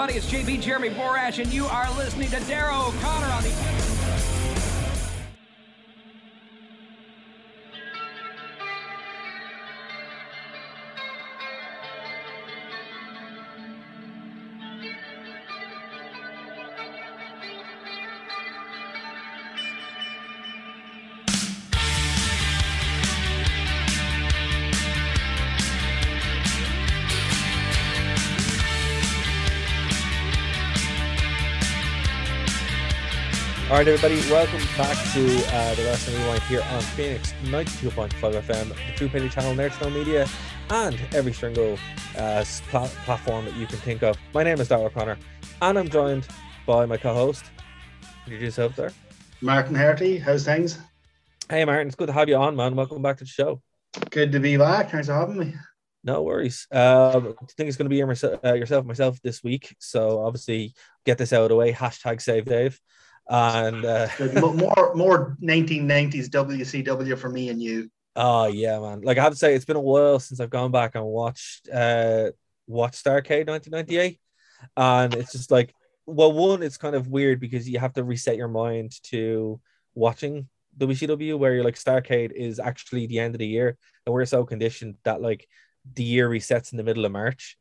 Everybody, it's JB Jeremy Borash, and you are listening to Darrow O'Connor on the. Right, everybody, welcome back to uh, the Wrestling Rewind here on Phoenix 92.5 FM, the True Penny Channel, Nerd to Know Media, and every single uh, pla- platform that you can think of. My name is Darrell O'Connor, and I'm joined by my co host. Introduce yourself there. Martin Herty, how's things? Hey, Martin, it's good to have you on, man. Welcome back to the show. Good to be back. Thanks for having me. No worries. Um, I think it's going to be your, uh, yourself, myself this week. So obviously, get this out of the way. Hashtag save Dave. And uh, more more 1990s WCW for me and you. Oh yeah, man. Like I have to say, it's been a while since I've gone back and watched uh watched Starcade 1998, and it's just like, well, one, it's kind of weird because you have to reset your mind to watching WCW, where you're like Starcade is actually the end of the year, and we're so conditioned that like the year resets in the middle of March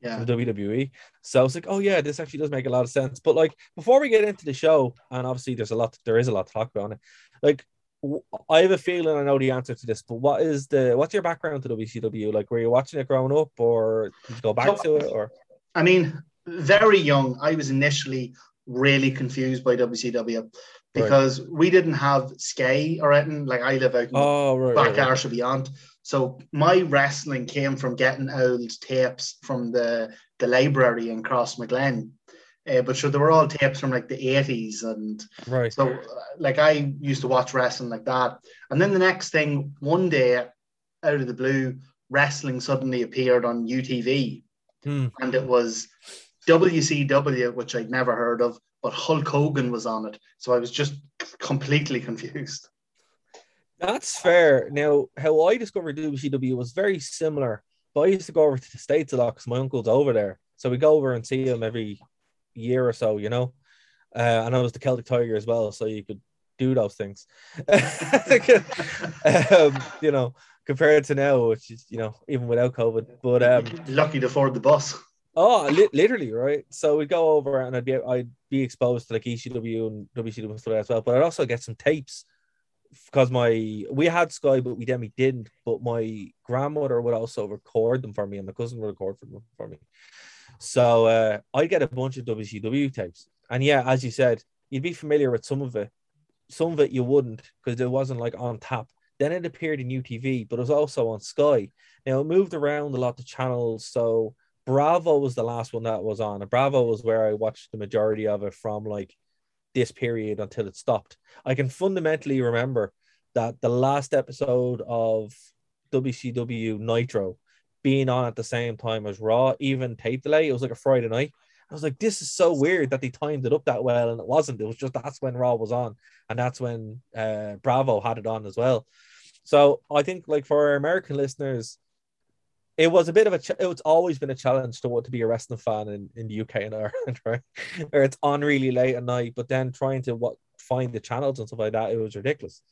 yeah. the WWE. So I was like, oh yeah, this actually does make a lot of sense. But like before we get into the show, and obviously there's a lot, there is a lot to talk about on it. Like I have a feeling I know the answer to this, but what is the what's your background to WCW? Like, were you watching it growing up, or did you go back so, to it, or? I mean, very young. I was initially really confused by WCW because right. we didn't have Sky or anything. Like I live out in oh, right, back right, right. beyond. So my wrestling came from getting old tapes from the, the library in Cross Crossmaglen. Uh, but sure, they were all tapes from like the 80s. And right. so, like, I used to watch wrestling like that. And then the next thing, one day out of the blue, wrestling suddenly appeared on UTV. Hmm. And it was WCW, which I'd never heard of, but Hulk Hogan was on it. So I was just completely confused. That's fair. Now, how I discovered WCW was very similar, but I used to go over to the States a lot because my uncle's over there. So we go over and see him every year or so, you know. Uh, and I was the Celtic Tiger as well, so you could do those things. um, you know, compared to now, which is, you know, even without COVID. But um lucky to afford the bus. Oh, li- literally, right? So we'd go over and I'd be I'd be exposed to like ECW and WCW and stuff as well. But I'd also get some tapes because my we had Sky, but we then we didn't. But my grandmother would also record them for me, and my cousin would record them for me. So uh, I get a bunch of WCW tapes, and yeah, as you said, you'd be familiar with some of it. Some of it you wouldn't because it wasn't like on tap. Then it appeared in UTV, but it was also on Sky. Now it moved around a lot of channels. So Bravo was the last one that was on. Bravo was where I watched the majority of it from like this period until it stopped. I can fundamentally remember that the last episode of WCW Nitro being on at the same time as Raw, even tape delay, it was like a Friday night. I was like, this is so weird that they timed it up that well, and it wasn't. It was just that's when Raw was on, and that's when uh, Bravo had it on as well. So I think, like for our American listeners, it was a bit of a ch- it's always been a challenge to what to be a wrestling fan in, in the UK and Ireland, right? Where it's on really late at night, but then trying to what find the channels and stuff like that, it was ridiculous.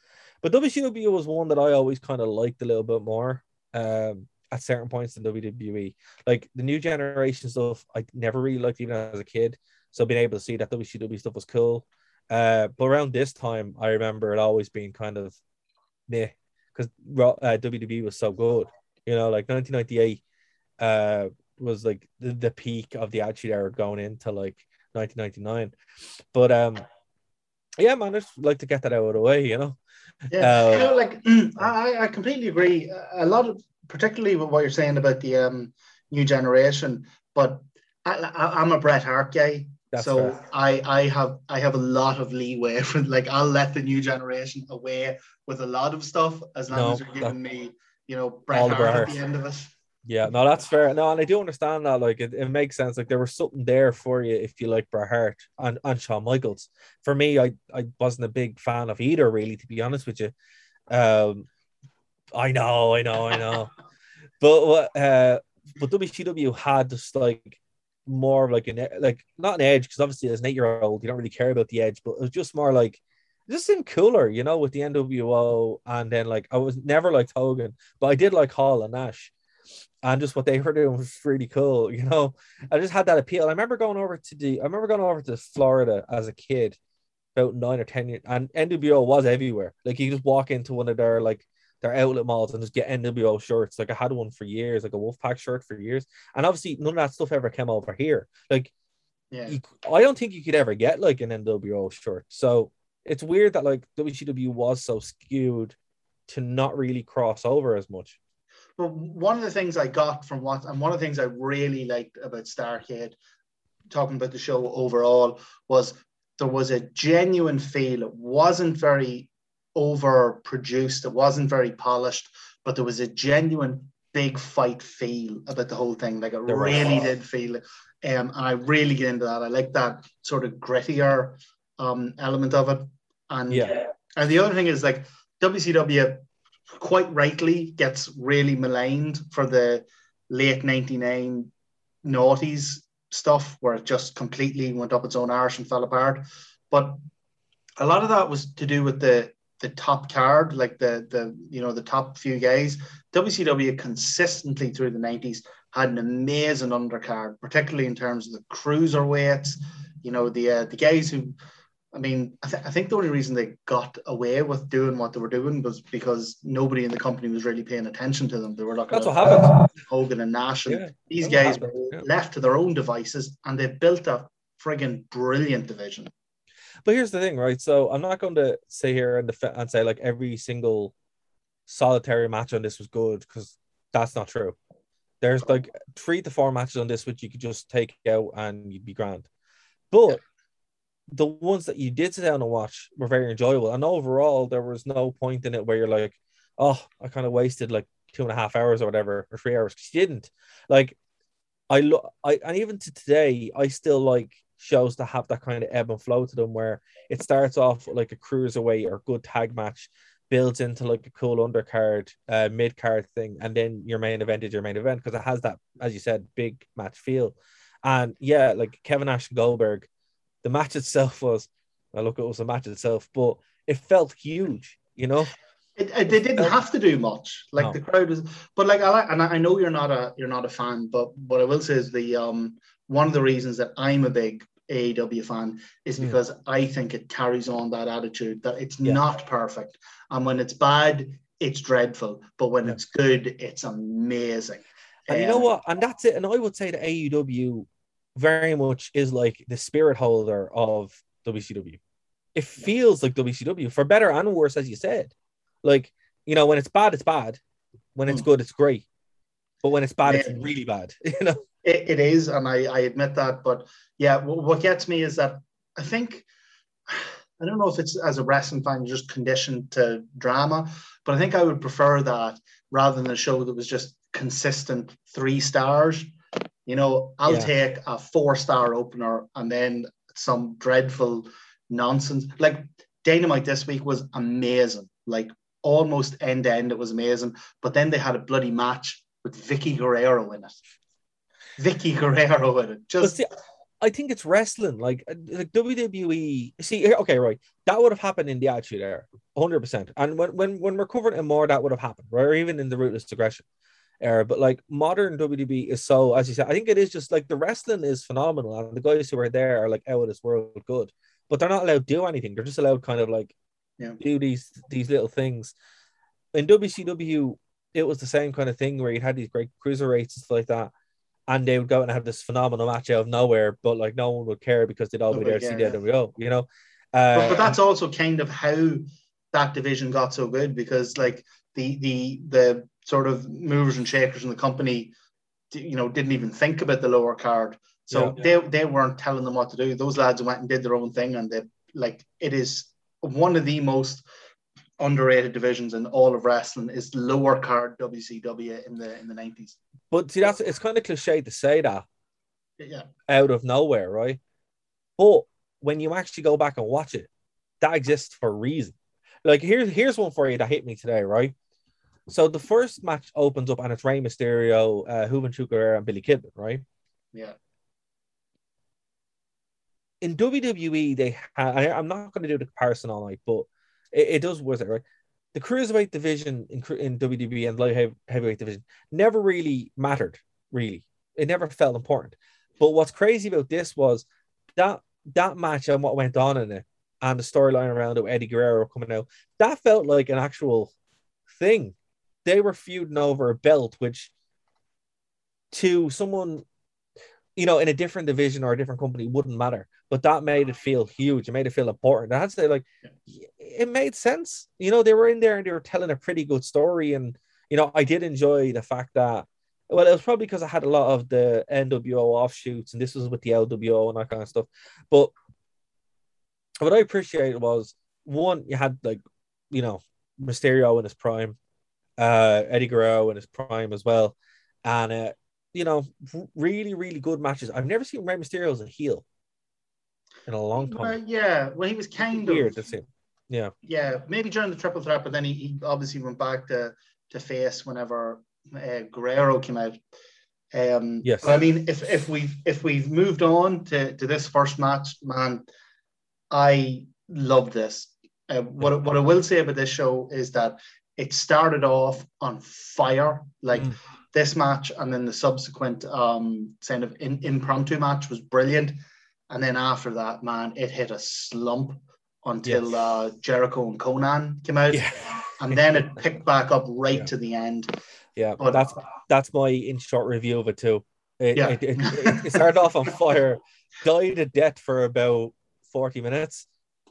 But WCW was one that I always kind of liked a little bit more um, at certain points in WWE. Like the new generation stuff, I never really liked even as a kid. So being able to see that WCW stuff was cool. Uh, but around this time, I remember it always being kind of meh because uh, WWE was so good. You know, like 1998 uh, was like the, the peak of the Attitude Era going into like 1999. But um, yeah, man, I just like to get that out of the way, you know. Yeah, Uh, you know, like I, I completely agree. A lot of, particularly with what you're saying about the um, new generation. But I, I'm a Bret Hart guy, That's so fair. I, I have, I have a lot of leeway. For like, I'll let the new generation away with a lot of stuff as long No, as you're giving me, you know, Bret All Hart at the end of it. Yeah, no, that's fair. No, and I do understand that. Like, it, it makes sense. Like, there was something there for you if you like Bret Hart and, and Shawn Michaels. For me, I, I wasn't a big fan of either, really, to be honest with you. Um, I know, I know, I know. but what, uh, but WCW had just like more of like an like not an edge because obviously as an eight year old you don't really care about the edge, but it was just more like just seemed cooler, you know, with the NWO and then like I was never liked Hogan, but I did like Hall and Nash and just what they were doing was really cool. You know, I just had that appeal. I remember going over to the, I remember going over to Florida as a kid, about nine or ten years, and NWO was everywhere. Like you just walk into one of their like their outlet malls and just get NWO shirts. Like I had one for years, like a Wolfpack shirt for years, and obviously none of that stuff ever came over here. Like Yeah. you, I don't think you could ever get like an NWO shirt. So it's weird that like WCW was so skewed to not really cross over as much. But one of the things I got from what, and one of the things I really liked about Starcade, talking about the show overall, was there was a genuine feel. It wasn't very overproduced, it wasn't very polished, but there was a genuine big fight feel about the whole thing. Like it There was. really did feel it. Um, and I really get into that. I like that sort of grittier um, element of it. And Yeah. and the other thing is like WCW quite rightly gets really maligned for the late 99 noughties stuff where it just completely went up its own arse and fell apart. But a lot of that was to do with the the top card, like the the you know the top few guys. WCW consistently through the 90s had an amazing undercard, particularly in terms of the cruiserweights. You know the uh, the guys who I mean, I, th- I think the only reason they got away with doing what they were doing was because nobody in the company was really paying attention to them. They were looking That's at what happened. Hogan and Nash, and Yeah, these guys happened, were yeah. left to their own devices, and they built a friggin' brilliant division. But here's the thing, right? So I'm not going to sit here and, def- and say like every single solitary match on this was good because that's not true. There's like three to four matches on this which you could just take out and you'd be grand. But the ones that you did sit down and watch were very enjoyable. And overall, there was no point in it where you're like, oh, I kind of wasted like two and a half hours or whatever, or three hours. you didn't. Like, I look, I and even to today, I still like shows that have that kind of ebb and flow to them, where it starts off like a cruiserweight or good tag match, builds into like a cool undercard, uh, mid card thing, and then your main event is your main event because it has that, as you said, big match feel. And yeah, like Kevin and Goldberg, the match itself was, I look, it was a match itself, but it felt huge, you know. It, it- they didn't have to do much. Like No. the crowd was, but like I like, and I know you're not a you're not a fan, but what I will say is the um one of the reasons that I'm a big AEW fan is Mm. because I think it carries on that attitude that it's Yeah. not perfect, and when it's bad, it's dreadful, but when Yeah. it's good, it's amazing. And you know Um, what? And that's it. And I would say that AEW very much is like the spirit holder of WCW. It feels like WCW for better and worse, as you said. Like, you know, when it's bad, it's bad. When it's Mm. good, it's great. But when it's bad, it's really bad. You know? It, it is, and I, I admit that. But yeah, w- what gets me is that I think I don't know if it's as a wrestling fan you're just conditioned to drama, but I think I would prefer that rather than a show that was just consistent three stars. You know, I'll Yeah. take a four star opener and then some dreadful nonsense. Like Dynamite this week was amazing, like almost end to end, it was amazing. But then they had a bloody match with Vickie Guerrero in it. Vickie Guerrero in it. Just see, I think it's wrestling. Like, uh, like WWE. See, here- okay, right. That would have happened in the Attitude Era, 100%. And when, when, when we're covering it more, that would have happened, right? Or even in the Ruthless Aggression era. But like modern WWE is so, as you said, I think it is just like the wrestling is phenomenal. And the guys who are there are like out of this world good. But they're not allowed to do anything. They're just allowed kind of like Yeah. do these these little things. In WCW, it was the same kind of thing where you had these great cruiserweights and stuff like that and they would go and have this phenomenal match out of nowhere, but like no one would care because they'd all be there to see the NWO, you know. Uh, but, but that's also kind of how that division got so good because like the the the sort of movers and shakers in the company, you know, didn't even think about the lower card. So Yeah. they they weren't telling them what to do. Those lads went and did their own thing, and they like it is one of the most underrated divisions in all of wrestling is lower card WCW in the in the nineties. But see, that's it's kind of cliche to say that Yeah, out of nowhere, right? But when you actually go back and watch it, that exists for a reason. Like here's here's one for you that hit me today, right? So the first match opens up and it's Rey Mysterio, uh, Juventud Guerrera, and Billy Kidman, right? yeah, in WWE, they ha- I, I'm not going to do the comparison all night, but it, it does worth it, right? The cruiserweight division in, in WWE and light heavy, heavyweight division never really mattered, really. It never felt important. But what's crazy about this was that that match and what went on in it and the storyline around it, Eddie Guerrero coming out, that felt like an actual thing. They were feuding over a belt, which to someone you know, in a different division or a different company wouldn't matter. But that made it feel huge. It made it feel important. I had to say, like, it made sense. You know, they were in there and they were telling a pretty good story. And, you know, I did enjoy the fact that, well, it was probably because I had a lot of the NWO offshoots and this was with the LWO and that kind of stuff. But what I appreciated was one, you had like, you know, Mysterio in his prime, uh, Eddie Guerrero in his prime as well. And, uh, you know, really, really good matches. I've never seen Rey Mysterio as a heel in a long time. yeah. Well, he was kind Weird of to see. Yeah, yeah, maybe during the triple threat, but then he, he obviously went back to to face whenever uh, Guerrero came out. Um, Yes. but I mean, if if we've if we've moved on to, to this first match, man, I love this. Uh, what what I will say about this show is that it started off on fire, like Mm. this match, and then the subsequent um kind of in, impromptu match was brilliant, and then after that, man, it hit a slump until Yes. uh, Jericho and Konnan came out, yeah, and then it picked back up right Yeah. to the end. yeah. But that's that's my in short review of it too. It, Yeah. it, it, it, started off on fire, died a death for about forty minutes,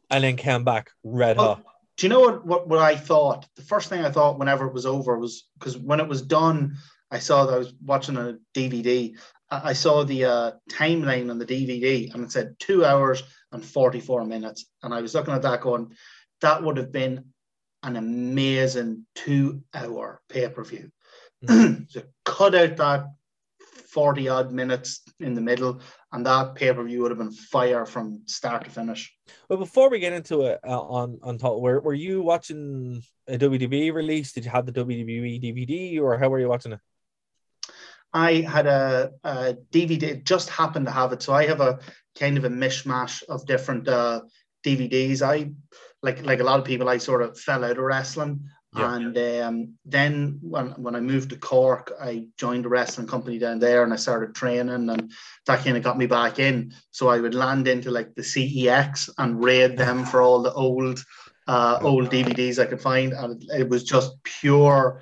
and then came back red hot. Do you know what, what what I thought? The first thing I thought whenever it was over was because when it was done, I saw that I was watching a DVD. I I saw the uh, timeline on the DVD and it said two hours and 44 minutes. And I was looking at that going, that would have been an amazing two hour pay per view. so cut out that 40 odd minutes in the middle, and that pay per view would have been fire from start to finish. But before we get into it uh, on on top, were were you watching a WWE release? Did you have the WWE DVD, or how were you watching it? I had a, a DVD, it just happened to have it. So I have a kind of a mishmash of different uh, DVDs. I like like a lot of people, I sort of fell out of wrestling. Yeah. And um, then when, when I moved to Cork, I joined a wrestling company down there and I started training and that kind of got me back in. So I would land into like the CEX and raid them for all the old uh, old DVDs I could find. And it was just pure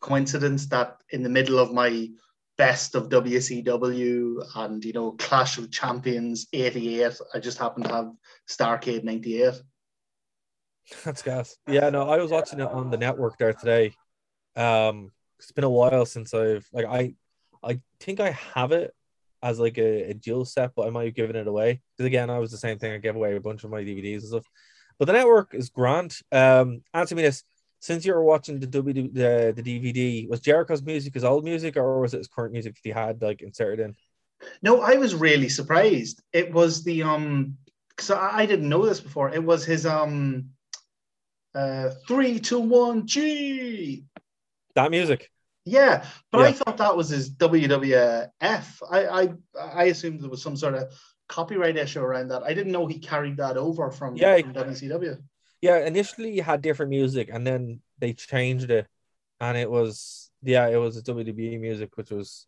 coincidence that in the middle of my best of WCW and you know Clash of Champions 88 I just happened to have Starcade 98 That's gas. Yeah, no, I was watching it on the network there today. Um, it's been a while since I've like I, I think I have it as like a, a dual set, but I might have given it away because again, I was the same thing. I gave away a bunch of my DVDs and stuff. But the network is grand. Um, answer me this: since you were watching the W the, the DVD, was Jericho's music his old music or was it his current music that he had like inserted in? No, I was really surprised. It was the um because I didn't know this before. It was his um uh three, two, one, G. That music. Yeah, but I thought that was his WWF. I I I assumed there was some sort of copyright issue around that. I didn't know he carried that over from, Yeah. from WCW. Yeah, initially you had different music, and then they changed it, and it was yeah, it was a WWE music, which was.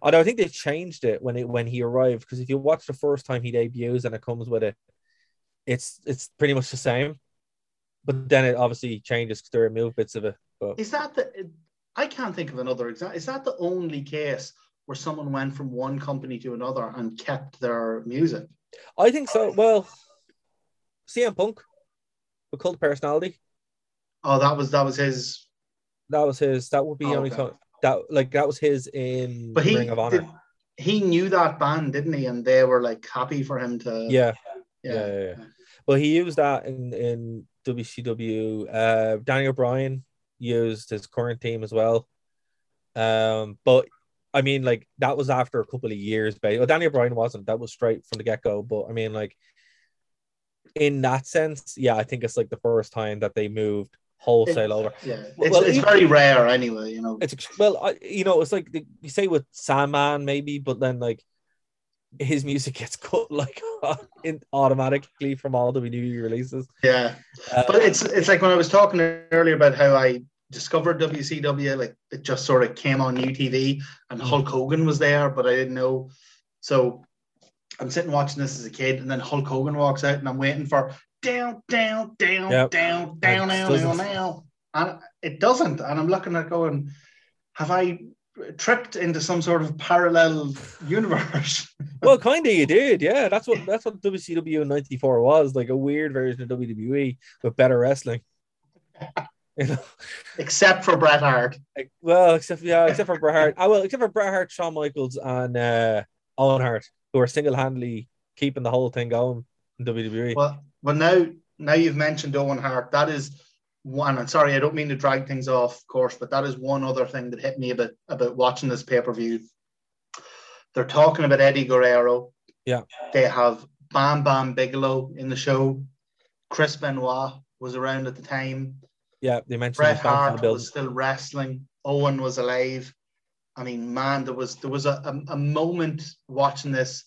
Although I think they changed it when it when he arrived, because if you watch the first time he debuts and it comes with it, it's it's pretty much the same, but then it obviously changes because they remove bits of it. But Is that the? I can't think of another example. Is that the only case where someone went from one company to another and kept their music? I think so. Well, CM Punk, a cult personality, Oh, that was that was his. That was his. That would be Oh, only okay. time that like that was his in But he Ring of Honor. did- he knew that band, didn't he? And they were like happy for him to. yeah, yeah. yeah, yeah, yeah. Well, he used that in in WCW. Uh, Danny O'Brien used his current team as well. Um, but I mean, like that was after a couple of years. But well, Danny O'Brien wasn't. That was straight from the get go. But I mean, like in that sense, yeah, I think it's like the first time that they moved wholesale over. Yeah, it's, well, it's even- very rare anyway. You know. It's well, I, you know, it's like the, you say with Sandman maybe, but then like his music gets cut like in automatically from all the WWE releases. Yeah, Uh, but it's it's like when I was talking earlier about how I discovered WCW, like it just sort of came on UTV and Mm. Hulk Hogan was there, but I didn't know. So I'm sitting watching this as a kid, and then Hulk Hogan walks out, and I'm waiting for down, down, down, Yep. down, down, down, down, down, and it doesn't. And I'm looking at going, have I tripped into some sort of parallel universe? well, kind of you did, yeah. That's what that's what WCW in '94 was like a weird version of WWE with better wrestling. you know, Except for Bret Hart. well, except yeah, except for Bret Hart. I will, except for Bret Hart, Shawn Michaels, and uh, Owen Hart, who are single handedly keeping the whole thing going in. WWE. Well, well, now now you've mentioned Owen Hart. That is one. And sorry, I don't mean to drag things off course, but that is one other thing that hit me about about watching this pay per view. They're talking about Eddie Guerrero. Yeah. They have Bam Bam Bigelow in the show. Chris Benoit was around at the time. yeah, they mentioned Bret Hart was still wrestling. Owen was alive. I mean, man, there was there was a, a, a moment watching this.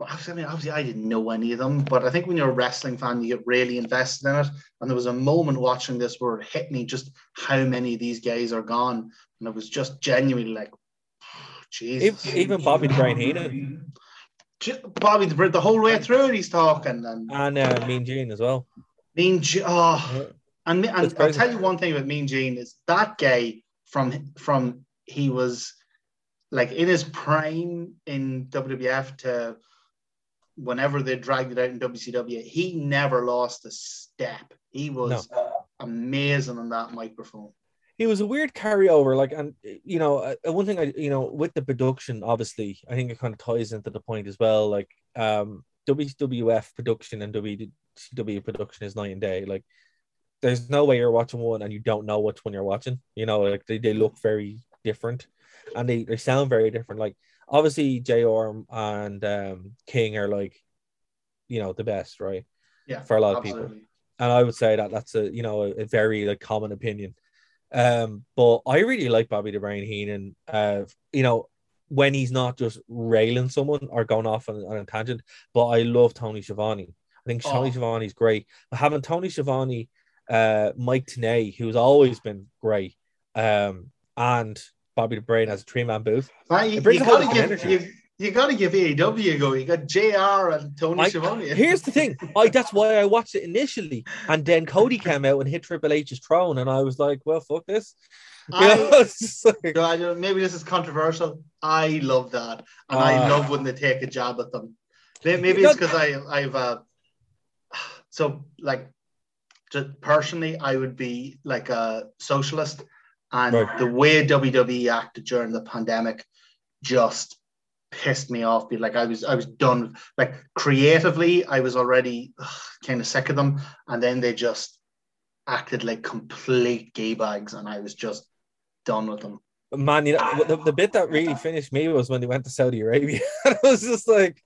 I mean, obviously, I didn't know any of them, but I think when you're a wrestling fan, you get really invested in it. And there was a moment watching this where it hit me just how many of these guys are gone, and it was just genuinely like, Jesus. Even, Bobby the Brain Heenan Bobby the the whole way through it, he's talking and and uh, Mean Gene as well. Mean Gene. Oh, and, and I'll tell you one thing about Mean Gene is that guy from from he was like in his prime in WWF to whenever they dragged it out in WCW, he never lost a step. He was amazing on that microphone. He was a weird carryover, like, and you know, uh, one thing I, you know, with the production, obviously, I think it kind of ties into the point as well. Like, um, WWF production and WCW production is night and day. Like, there's no way you're watching one and you don't know which one you're watching. You know, like they, they look very different, and they, they sound very different. Like, obviously, JR and um, King are like, you know, the best, right? Yeah, For a lot of people and I would say that that's a you know a, a very like common opinion. Um, but I really like Bobby the Brain Heenan. Uh, you know, when he's not just railing someone or going off on, on a tangent. But I love Tony Schiavone. I think Tony Oh. Schiavone's great. But having Tony Schiavone, uh, Mike Tenay, who's always been great, um, and Bobby the Brain as a three man booth. Man, you, It brings you a whole gotta different give energy. you, you gotta give AEW a go. You got JR and Tony I- Schiavone. Here's the thing. I that's why I watched it initially, and then Cody came out and hit Triple H's throne, and I was like, "Well, fuck this." You know, I, it's like- I don't- maybe this is controversial. I love that, and I Ah. love when they take a jab at them. Maybe it's because I I've uh, so like just personally I would be like a socialist, and Right. the way WWE acted during the pandemic just pissed me off. Be like I was I was done. Like creatively, I was already kind of sick of them, and then they just acted like complete gay bags, and I was just done with them. man, you know, the, the bit that really finished me was when they went to Saudi Arabia. I was just like,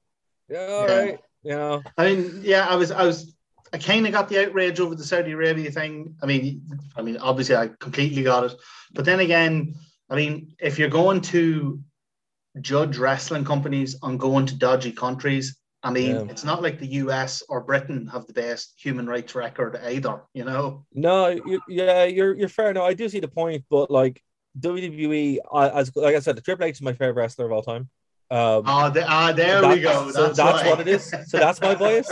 yeah, all Yeah. right, you know. I mean, yeah, I was, I was, I kind of got the outrage over the Saudi Arabia thing. I mean, I mean, obviously, I completely got it. But then again, I mean, if you're going to judge wrestling companies on going to dodgy countries, I mean, Yeah. it's not like the US or Britain have the best human rights record either. You know? No, you, yeah, you're you're fair. No, I do see the point, but like WWE, I, as like I said, the Triple H is my favorite wrestler of all time. Um, Ah, the, ah there we that's- go. So that's what it is. So that's my bias.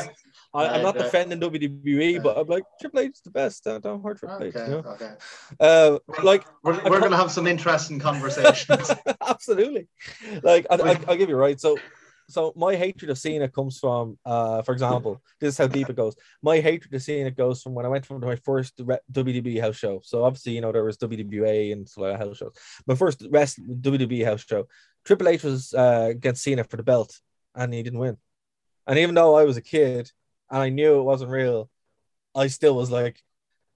I, I'm not defending WWE, but I'm like Triple H is the best. Don't, don't hurt Triple H. Okay, You know? okay. Uh, like We're, we're gonna have some interesting conversations. Absolutely. Like I, I, I'll give you right. So so my hatred of Cena comes from, uh, for example, this is how deep it goes. My hatred of Cena goes from when I went from my first WWE house show. So obviously, you know, there was WWA and that house shows. My first rest WWE house show. Triple H was uh, against Cena for the belt, and he didn't win. And even though I was a kid and I knew it wasn't real, I still was like,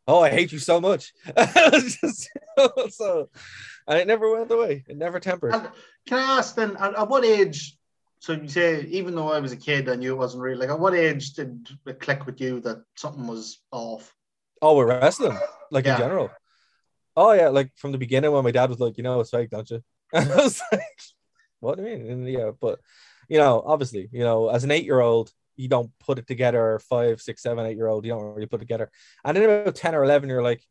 "Oh, I hate you so much." Just- so, and it never went away. It never tempered. And can I ask then, at, at what age? So you say, even though I was a kid, I knew it wasn't real. Like, at what age did it click with you that something was off? Oh, we're wrestling, like Yeah. in general. Oh yeah, like from the beginning when my dad was like, you know, it's fake, don't you? And I was like, what do you mean? And yeah, but you know, obviously, you know, as an eight-year-old, you don't put it together. Five, six, seven, eight-year-old, you don't really put it together. And then about ten or eleven, you're like,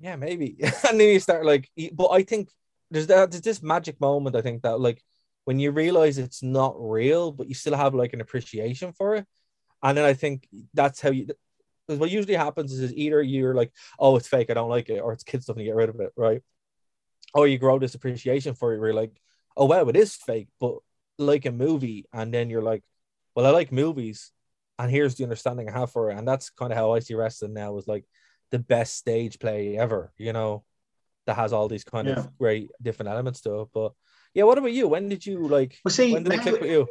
yeah, maybe. and then you start like, but I think there's that there's this magic moment. I think that like when you realize it's not real, but you still have like an appreciation for it. And then I think that's how you. What usually happens is is either you're like, oh, it's fake, I don't like it, or it's kids stuff and you get rid of it, right? Or you grow this appreciation for it where you're like, oh, wow, it is fake, but like a movie. And then you're like, well, I like movies, and here's the understanding I have for it. And that's kind of how I see wrestling now is like the best stage play ever, you know, that has all these kind Yeah. of great different elements to it. But yeah, what about you? When did you like, Well, see, when did it click with you?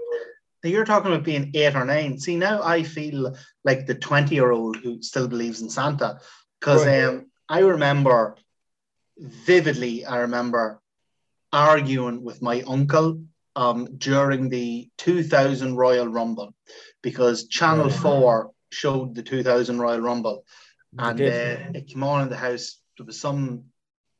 You're talking about being eight or nine. See, now I feel like the 20 year old who still believes in Santa. Because Right. um, I remember vividly, I remember arguing with my uncle um, during the 2000 Royal Rumble because Channel Right. 4 showed the 2000 Royal Rumble and You uh, it came on in the house. There was some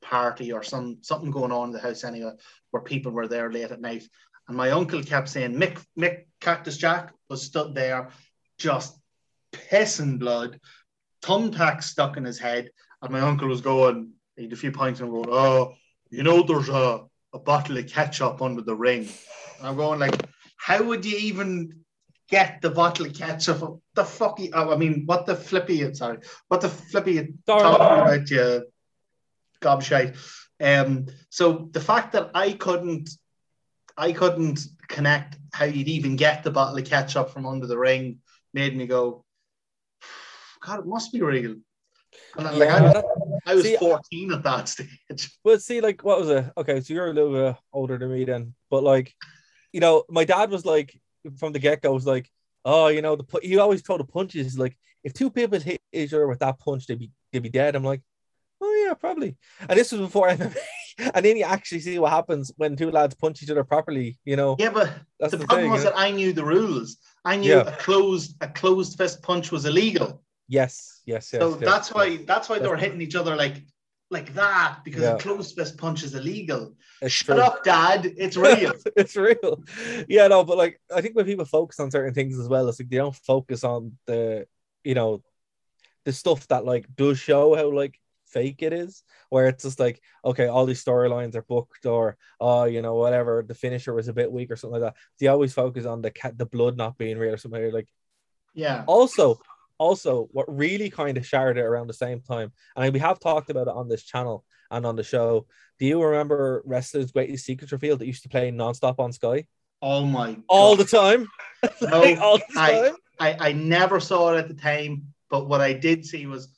party or some something going on in the house anyway, where people were there late at night. And my uncle kept saying, Mick, Mick Cactus Jack was stood there just pissing blood, thumbtack stuck in his head. And my uncle was going, he had a few pints and going, Oh, you know, there's a, a bottle of ketchup under the ring. And I'm going, like, how would you even get the bottle of ketchup? The fuck, you- oh, I mean, what the flippy, sorry, what the flippy talking about, you gobshite. Um, so the fact that I couldn't, I couldn't connect how you'd even get the bottle of ketchup from under the ring made me go, God, it must be real. And I'm like, I, Yeah, I was see, 14 at that stage. But see, like, what was it? Okay, so you're a little bit older than me then, but like, you know, my dad was like from the get go was like, oh, you know, the pu- he always throw the punches. Like, if two people hit each other with that punch, they'd be they'd be dead. I'm like, oh yeah, probably. And this was before MMA. and then you actually see what happens when two lads punch each other properly. You know, Yeah, but that's the the, problem thing. was you know? that I knew the rules. I knew Yeah. a closed a closed fist punch was illegal. Yes, yes, yes. so yes, that's yes. why that's why they were hitting each other like like that because Yeah. a closed fist punch is illegal. It's Shut true. up, Dad. It's real. it's real. Yeah, no, but like I think when people focus on certain things as well, it's like they don't focus on the you know the stuff that like does show how like fake it is, where it's just like, okay, all these storylines are booked, or oh, you know, whatever, the finisher was a bit weak or something like that. They always focus on the cat the blood not being real or something like yeah. also also what really kind of shared it around the same time and we have talked about it on this channel and on the show. Do you remember wrestlers greatest secrets revealed that used to play non-stop on sky? Oh my all the time. No, Like, all the I- time. I, I never saw it at the time, but what I did see was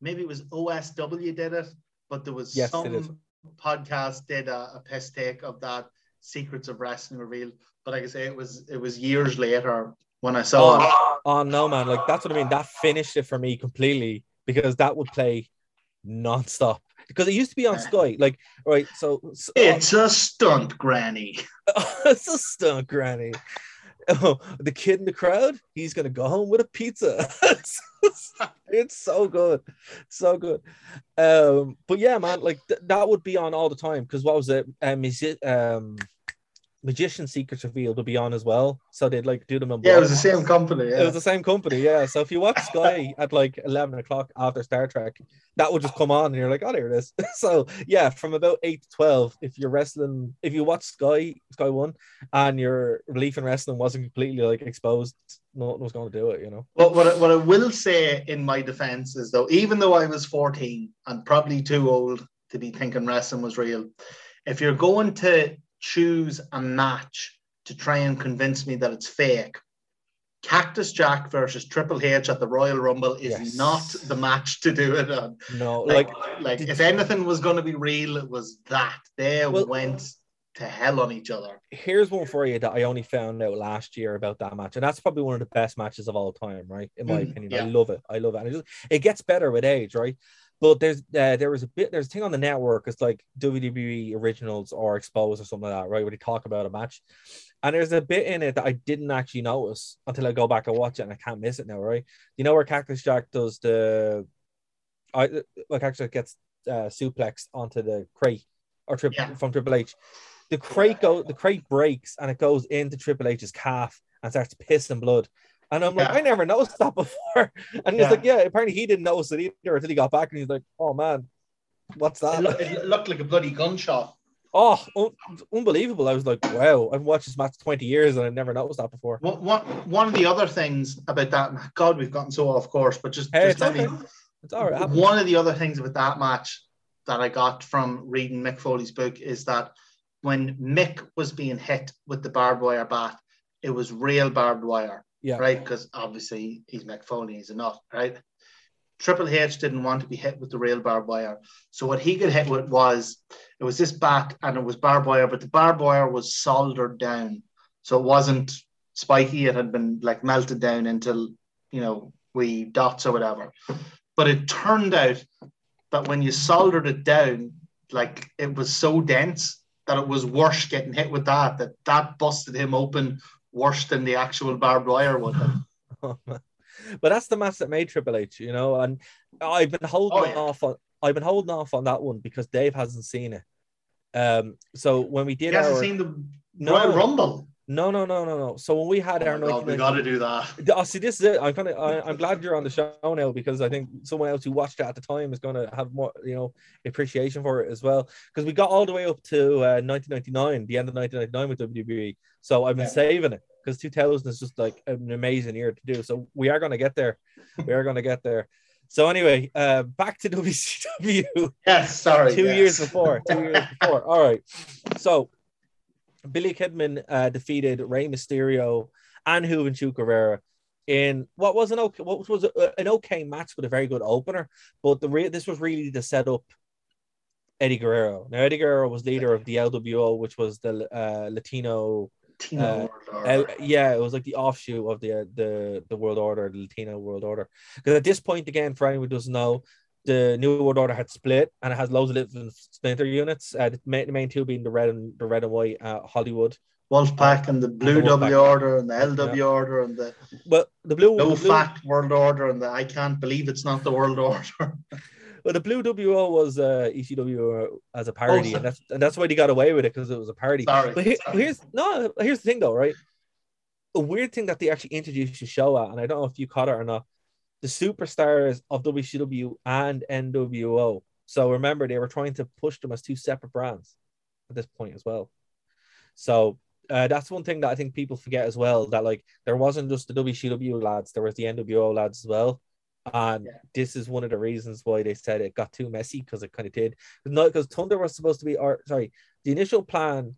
maybe it was OSW did it, but there was Yes, some podcast did a, a piss take of that Secrets of Wrestling revealed. But like I say, it was it was years later when I saw it. Oh, oh, no man like that's what i mean that finished it for me completely because that would play non-stop because it used to be on sky like right so, so It's a stunt, Granny. it's a stunt, Granny. Oh, the kid in the crowd, he's gonna go home with a pizza. it's so good, so good. Um, but yeah, man, like th- that would be on all the time because what was it? Um, is it um, Magician Secrets Revealed would be on as well. So they'd like do them in Yeah, it was the same company. It was the same company, yeah. So if you watch Sky at like eleven o'clock after Star Trek, that would just come on, and you're like, "Oh, there it is." so yeah, from about eight to twelve, if you're wrestling, if you watch Sky Sky One, and your relief in wrestling wasn't completely like exposed, no one was going to do it, you know. But what I, what I will say in my defense is though, even though I was 14 and probably too old to be thinking wrestling was real, if you're going to choose a match to try and convince me that it's fake. Cactus Jack versus Triple H at the Royal Rumble is Yes. not the match to do it on. No, Like, like like if anything was going to be real, it was that they Well- went to hell on each other. here's one for you that I only found out last year about that match, and that's probably one of the best matches of all time, right? In my Mm, opinion, yeah. I love it. I love it, and it, just, it gets better with age, right? But there's uh, there was a bit there's a thing on the network. It's like WWE originals or exposed or something like that, right? Where they talk about a match, and there's a bit in it that I didn't actually notice until I go back and watch it, and I can't miss it now, right? You know where Cactus Jack does the, I like actually gets uh, suplexed onto the crate or trip Yeah. from Triple H. The crate go the crate breaks and it goes into Triple H's calf and starts pissing blood. And I'm like, Yeah. I never noticed that before. And he's Yeah. like, Yeah, apparently he didn't notice it either until he got back and he's like, Oh man, what's It, that? it looked like a bloody gunshot. oh, un- unbelievable. I was like, Wow, I've watched this match 20 years and I never noticed that before. One, one, one of the other things about that, God, we've gotten so off course, but just, Hey, just let me, okay. It's all right. one of the other things about that match that I got from reading Mick Foley's book is that when Mick was being hit with the barbed wire bat, it was real barbed wire, Yeah. right? Because obviously he's Mick Foley, he's a nut, right? Triple H didn't want to be hit with the real barbed wire. So what he got hit with was it was this bat and it was barbed wire, but the barbed wire was soldered down. So it wasn't spiky, it had been like melted down into, you know, wee dots or whatever. But it turned out that when you soldered it down, like it was so dense that it was worse getting hit with that, that that busted him open worse than the actual barbed wire one. have. but that's the match that made Triple H, you know. And I've been holding Oh, yeah. off on I've been holding off on that one because Dave hasn't seen it. Um, so when we He did hasn't our seen the No. Royal Rumble. No, no, no, no, no. So when we had Oh our God, we got to do that. Oh, see, this is it. I'm kind of. I'm glad you're on the show now because I think someone else who watched it at the time is going to have more, you know, appreciation for it as well. Because we got all the way up to uh, 1999, the end of 1999 with WWE. So I've been Yeah. saving it because 2000 is just like an amazing year to do. So we are going to get there. we are going to get there. So anyway, uh, back to WCW Yes, sorry. two yes. years before. Two years before. All right. So Billy Kidman uh, defeated Rey Mysterio and Juventud Guerrera in what was an okay, what was a, an okay match with a very good opener. But the re- this was really to set up Eddie Guerrero. Now Eddie Guerrero was leader of the LWO, which was the uh, Latino. Uh, L- yeah, it was like the offshoot of the the the World Order, the Latino World Order. Because at this point, again, for anyone who doesn't know, the New World Order had split and it has loads of different splinter units. Uh, the, main, the main two being the red and the red and white uh, Hollywood. Wolfpack and the Blue Wolfpack. W Order and the LW Order and the Well, the blue, Low the blue Fat World Order and the I can't believe it's not the World Order. well, the blue WO was uh, ECW as a parody, Oh, and that's and that's why they got away with it because it was a parody. Sorry. But here, sorry. here's no, here's the thing though, right? A weird thing that they actually introduced the show at, and I don't know if you caught it or not. The superstars of WCW and NWO. So remember, they were trying to push them as two separate brands at this point as well. So uh, that's one thing that I think people forget as well. That like there wasn't just the WCW lads, there was the NWO lads as well. And Yeah. this is one of the reasons why they said it got too messy because it kind of did. Not because Thunder was supposed to be, or sorry, the initial plan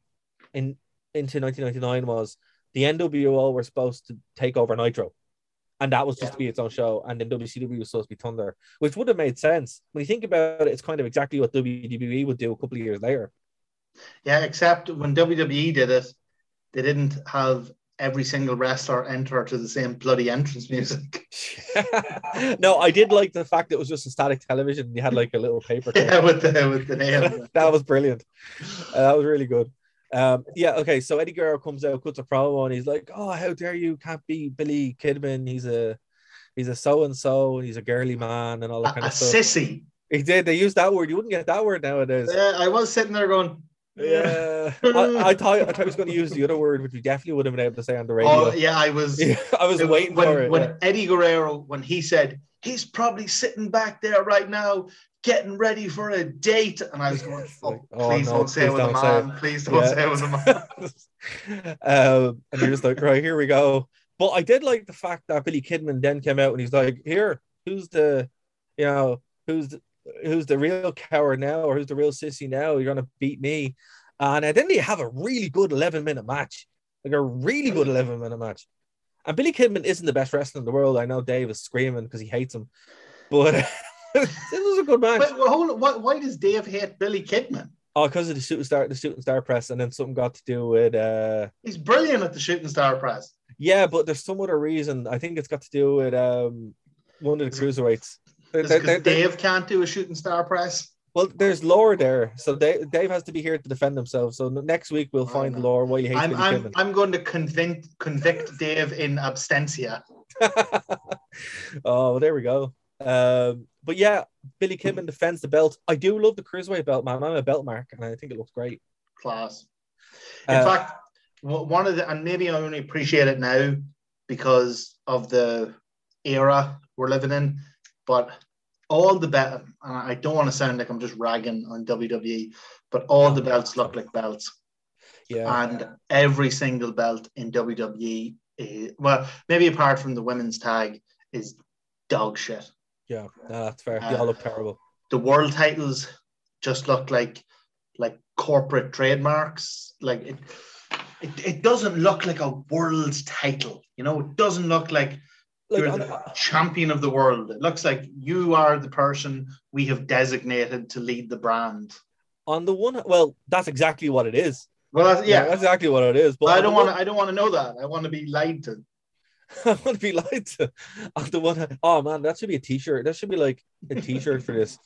in into 1999 was the NWO were supposed to take over Nitro, and that was just Yeah. to be its own show. And then WCW was supposed to be Thunder, which would have made sense when you think about it. It's kind of exactly what WWE would do a couple of years later. Yeah, except when WWE did it, they didn't have every single wrestler enter to the same bloody entrance music. no, I did like the fact that it was just a static television. You had like a little paper. yeah, with the with the name. that was brilliant. Uh, that was really good. Um, yeah, okay. So Eddie Guerrero comes out, cuts a promo, and he's like, "Oh, how dare you? Can't be Billy Kidman. He's a he's a so and so, and he's a girly man, and all that a, kind of stuff." sissy. He did. They used that word. You wouldn't get that word nowadays. Yeah, I was sitting there going, Yeah, I, I thought I thought he was going to use the other word, which we definitely would have been able to say on the radio. Oh yeah, I was. I was waiting when, for it. when yeah. Eddie Guerrero when he said he's probably sitting back there right now getting ready for a date, and I was going, oh, like, oh, please no, don't say it with a say man. Please don't Yeah. say it with a man. um, and you're just like, right, here we go. But I did like the fact that Billy Kidman then came out and he's like, here, who's the, you know, who's the, who's the real coward now, or who's the real sissy now? You're gonna beat me. And then they have a really good 11 minute match. like a really good 11 minute match. And Billy Kidman isn't the best wrestler in the world. I know Dave is screaming because he hates him, but it was a good match. Wait, well, hold on. Why, why does Dave hate Billy Kidman? Oh, because of the shooting star, the shooting star press, and then something got to do with uh He's brilliant at the shooting star press. yeah, but there's some other reason. I think it's got to do with um one of the cruiserweights. They- they- they- they- Dave can't do a shooting star press. well, there's lore there, so Dave, Dave has to be here to defend himself. So next week we'll find know. lore why he hates I'm, I'm, Kidman. I'm going to convict convict Dave in abstentia. oh, well, there we go. Um, but yeah, Billy Kim Kidman defends the belt. I do love the cruiserweight belt, man. I'm a belt mark, and I think it looks great. Class. In Uh, fact, one of the and maybe I only appreciate it now because of the era we're living in, but all the belt. and I don't want to sound like I'm just ragging on WWE, but all the belts look like belts. Yeah, and every single belt in WWE, is, well, maybe apart from the women's tag, is dog shit. Yeah, no, that's fair. Uh, they all look terrible. The world titles just look like like corporate trademarks. Like it, it, it doesn't look like a world title. You know, it doesn't look like Like, you're the champion of the world. It looks like you are the person we have designated to lead the brand. on the one, well, that's exactly what it is. Well, that's, yeah. that's exactly what it is. But I don't want to. I don't want to know that. I want to be lied to. I want to be lied to. On the one, hand- oh man, that should be a T-shirt. That should be like a T-shirt for this.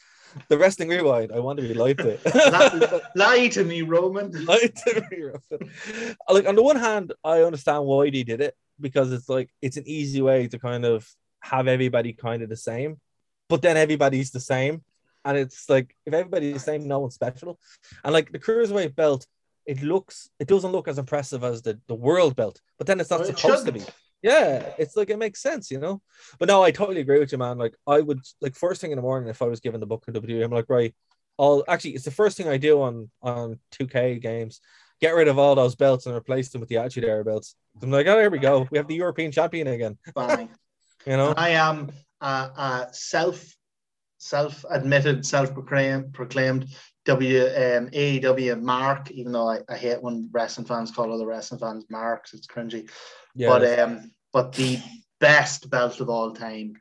The wrestling rewind. I want to be lied to. lie, lie to me, Roman. Lied to me, Ruffin. like on the one hand, I understand why they did it because it's like it's an easy way to kind of have everybody kind of the same, but then everybody's the same, and it's like if everybody's the same, no one's special. And like the cruiserweight belt, it looks it doesn't look as impressive as the the world belt, but then it's not Well, it supposed to be. Yeah, it's like it makes sense, you know. But no, I totally agree with you, man. Like I would like first thing in the morning if I was given the book in WWE, I'm like, right, I'll actually it's the first thing I do on on 2K games. Get rid of all those belts and replace them with the Attitude Era belts. I'm like, oh, here we go. We have the European champion again. You know? I am a, a self self admitted, self proclaimed W um, AEW mark, even though I, I hate when wrestling fans call other wrestling fans marks. It's cringy. Yeah. But um, but the best belt of all time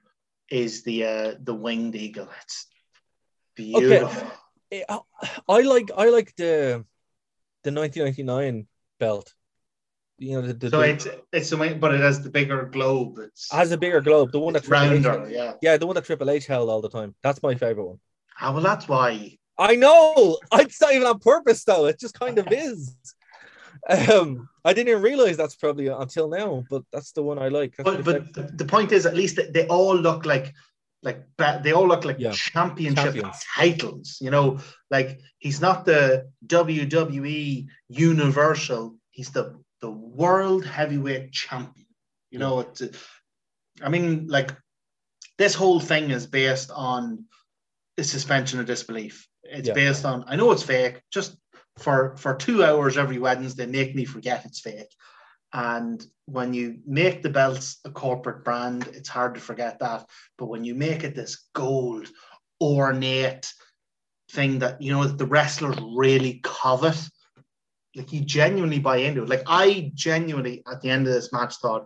is the uh, the winged eagle. It's beautiful. Eh, I like I like the the 1999 belt. You know, the, the, So the- it's it's the wing, but it has the bigger globe. It's has a bigger globe. The one that it's Triple H, rounder. Yeah. yeah, the one that Triple H held all the time. That's my favorite one. Ah, well, that's why. I know. It's not even on purpose though. It just kind of is. Um, I didn't even realize that's probably until now, but that's the one I like. That's But but the, the point is, at least they, they all look like like they all look like Yeah. championship Champions. titles. You know, like he's not the WWE Universal. He's the the World Heavyweight Champion. You know, it's. I mean, like this whole thing is based on the suspension of disbelief. It's Yeah. based on. I know it's fake. Just for for two hours every Wednesday, make me forget it's fake. And when you make the belts a corporate brand, it's hard to forget that. But when you make it this gold, ornate thing that you know that the wrestlers really covet, like you genuinely buy into it. Like I genuinely at the end of this match thought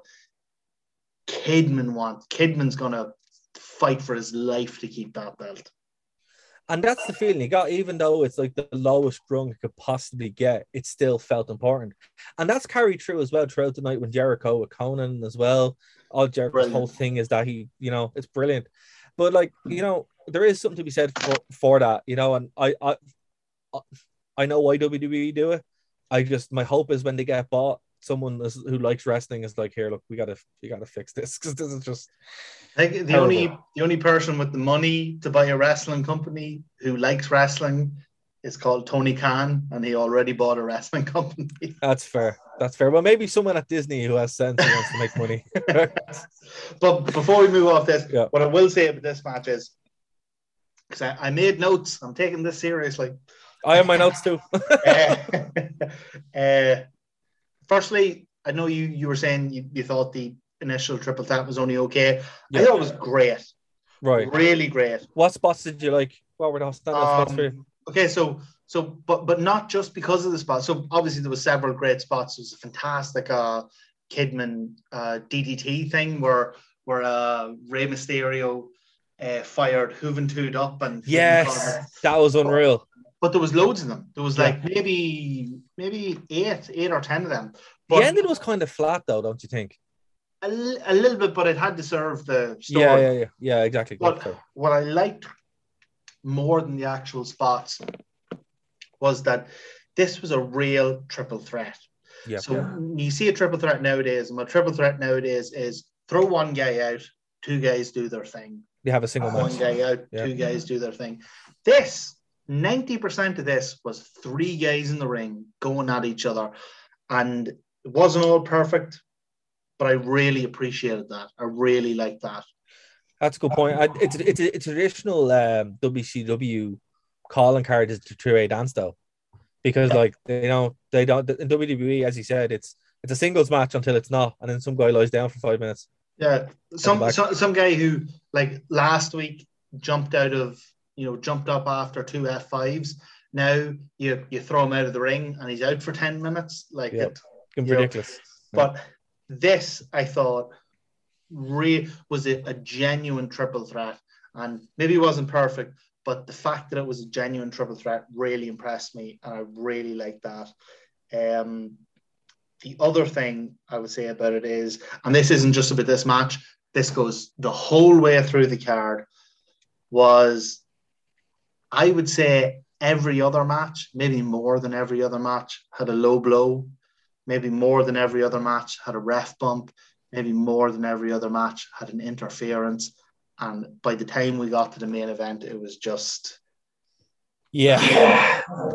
Kidman wants Kidman's gonna fight for his life to keep that belt. And that's the feeling you got, even though it's like the lowest rung it could possibly get, it still felt important. And that's carried through as well throughout the night when Jericho with Konnan as well. All Jericho's Brilliant. whole thing is that he, you know, it's brilliant. But like, you know, there is something to be said for, for that, you know, and I I I know why WWE do it. I just my hope is when they get bought, someone is, who likes wrestling is like, here, look, we gotta we gotta fix this because this is just I think the Terrible. only the only person with the money to buy a wrestling company who likes wrestling is called Tony Khan, and he already bought a wrestling company. that's fair. That's fair. Well, maybe someone at Disney who has sense who wants to make money. but before we move off this, Yeah. what I will say about this match is because I, I made notes, I'm taking this seriously. I have my notes too. uh, uh, firstly, I know you you were saying you, you thought the initial triple tap was only okay. I thought it was great, right. really great. What spots did you like? What were the standout spots for you? Um, okay, so So, but but not just because of the spot. So obviously there were several great spots. There was a fantastic uh, Kidman uh, DDT thing where where uh, Rey Mysterio uh, fired Juventud up and Yes, that was unreal. But there was loads of them. There was Yeah. like maybe maybe eight, eight or ten of them. The But ending was kind of flat, though, don't you think? a, a little bit, but it had to serve the story. Yeah, yeah, yeah, yeah, exactly. But what I liked more than the actual spots was that this was a real triple threat. yeah, So you see a triple threat nowadays, and what triple threat nowadays is throw one guy out, two guys do their thing. You have a single One guy out, Yeah. two guys do their thing. This 90% of this was three guys in the ring going at each other. And it wasn't all perfect, but I really appreciated that. I really liked that. That's a good point. I, it's it's a, it's a traditional um, WCW calling card is the three-way dance though, because like you don't they don't in WWE as you said it's it's a singles match until it's not, and then some guy lies down for five minutes. Yeah, some, some some guy who like last week jumped out of you know jumped up after two F fives. Now you you throw him out of the ring and he's out for ten minutes. Like Yep. it, It's You know, ridiculous. but this I thought re- was a, a genuine triple threat, and maybe it wasn't perfect, but the fact that it was a genuine triple threat really impressed me, and I really liked that. Um, the other thing I would say about it is, and this isn't just about this match, this goes the whole way through the card, was I would say every other match, maybe more than every other match, had a low blow. Maybe more than every other match had a ref bump. Maybe more than every other match had an interference. And by the time we got to the main event, it was just Yeah,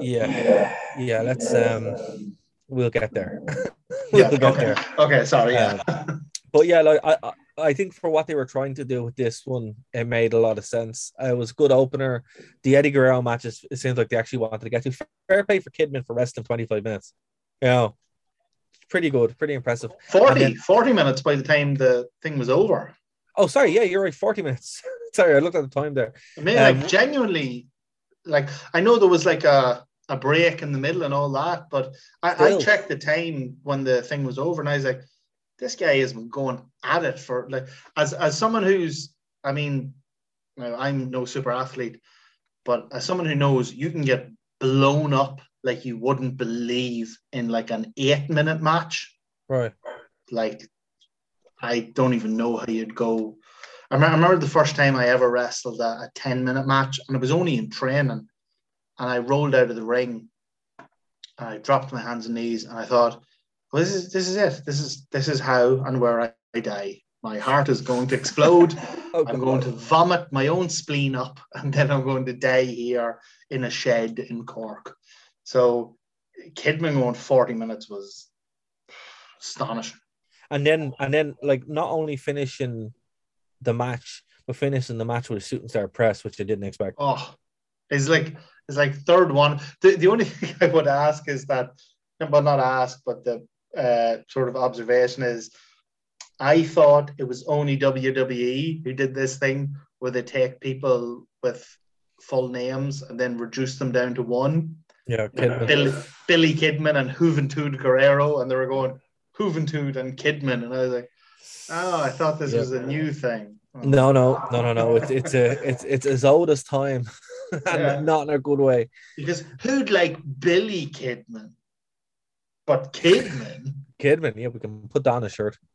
yeah, yeah. Let's um, we'll get there. we'll yeah. get Okay, there. okay sorry. Yeah. But yeah, like I, I- think for what they were trying to do with this one, it made a lot of sense. It was a good opener. The Eddie Guerrero matches, it seems like they actually wanted to get to. Fair play for Kidman for less than 25 minutes. You know, pretty good, pretty impressive. 40, then- 40 minutes by the time the thing was over. Oh, sorry, yeah, you're right, 40 minutes. sorry, I looked at the time there. I mean, Um, like genuinely, like I know there was like a, a break in the middle and all that, but I, I checked the time when the thing was over, and I was like, this guy has been going at it for like as as someone who's, I mean, I'm no super athlete, but as someone who knows you can get blown up like you wouldn't believe in like an eight minute match Right. like I don't even know how you'd go. I remember, I remember the first time I ever wrestled a, a 10 minute match, and it was only in training. And I rolled out of the ring and I dropped my hands and knees and I thought, well, this is this is it. This is this is how and where I, I die. My heart is going to explode. Oh, I'm going to vomit my own spleen up, and then I'm going to die here in a shed in Cork. So Kidman going 40 minutes was astonishing. and then and then like not only finishing the match, but finishing the match with a shooting star press, which I didn't expect. Oh, it's like it's like third one. The, the only thing I would ask is that, well, not ask, but the uh, sort of observation is, I thought it was only WWE who did this thing where they take people with full names and then reduce them down to one. Yeah, Kidman. Billy, Billy Kidman and Juventud Guerrero, and they were going Juventud and Kidman, and I was like, oh, I thought this Yeah. was a new thing. No, no, no, no, no. It's it's a it's it's as old as time, and Yeah. not in a good way. Because who'd like Billy Kidman? But Kidman? Kidman, yeah, we can put that on a shirt.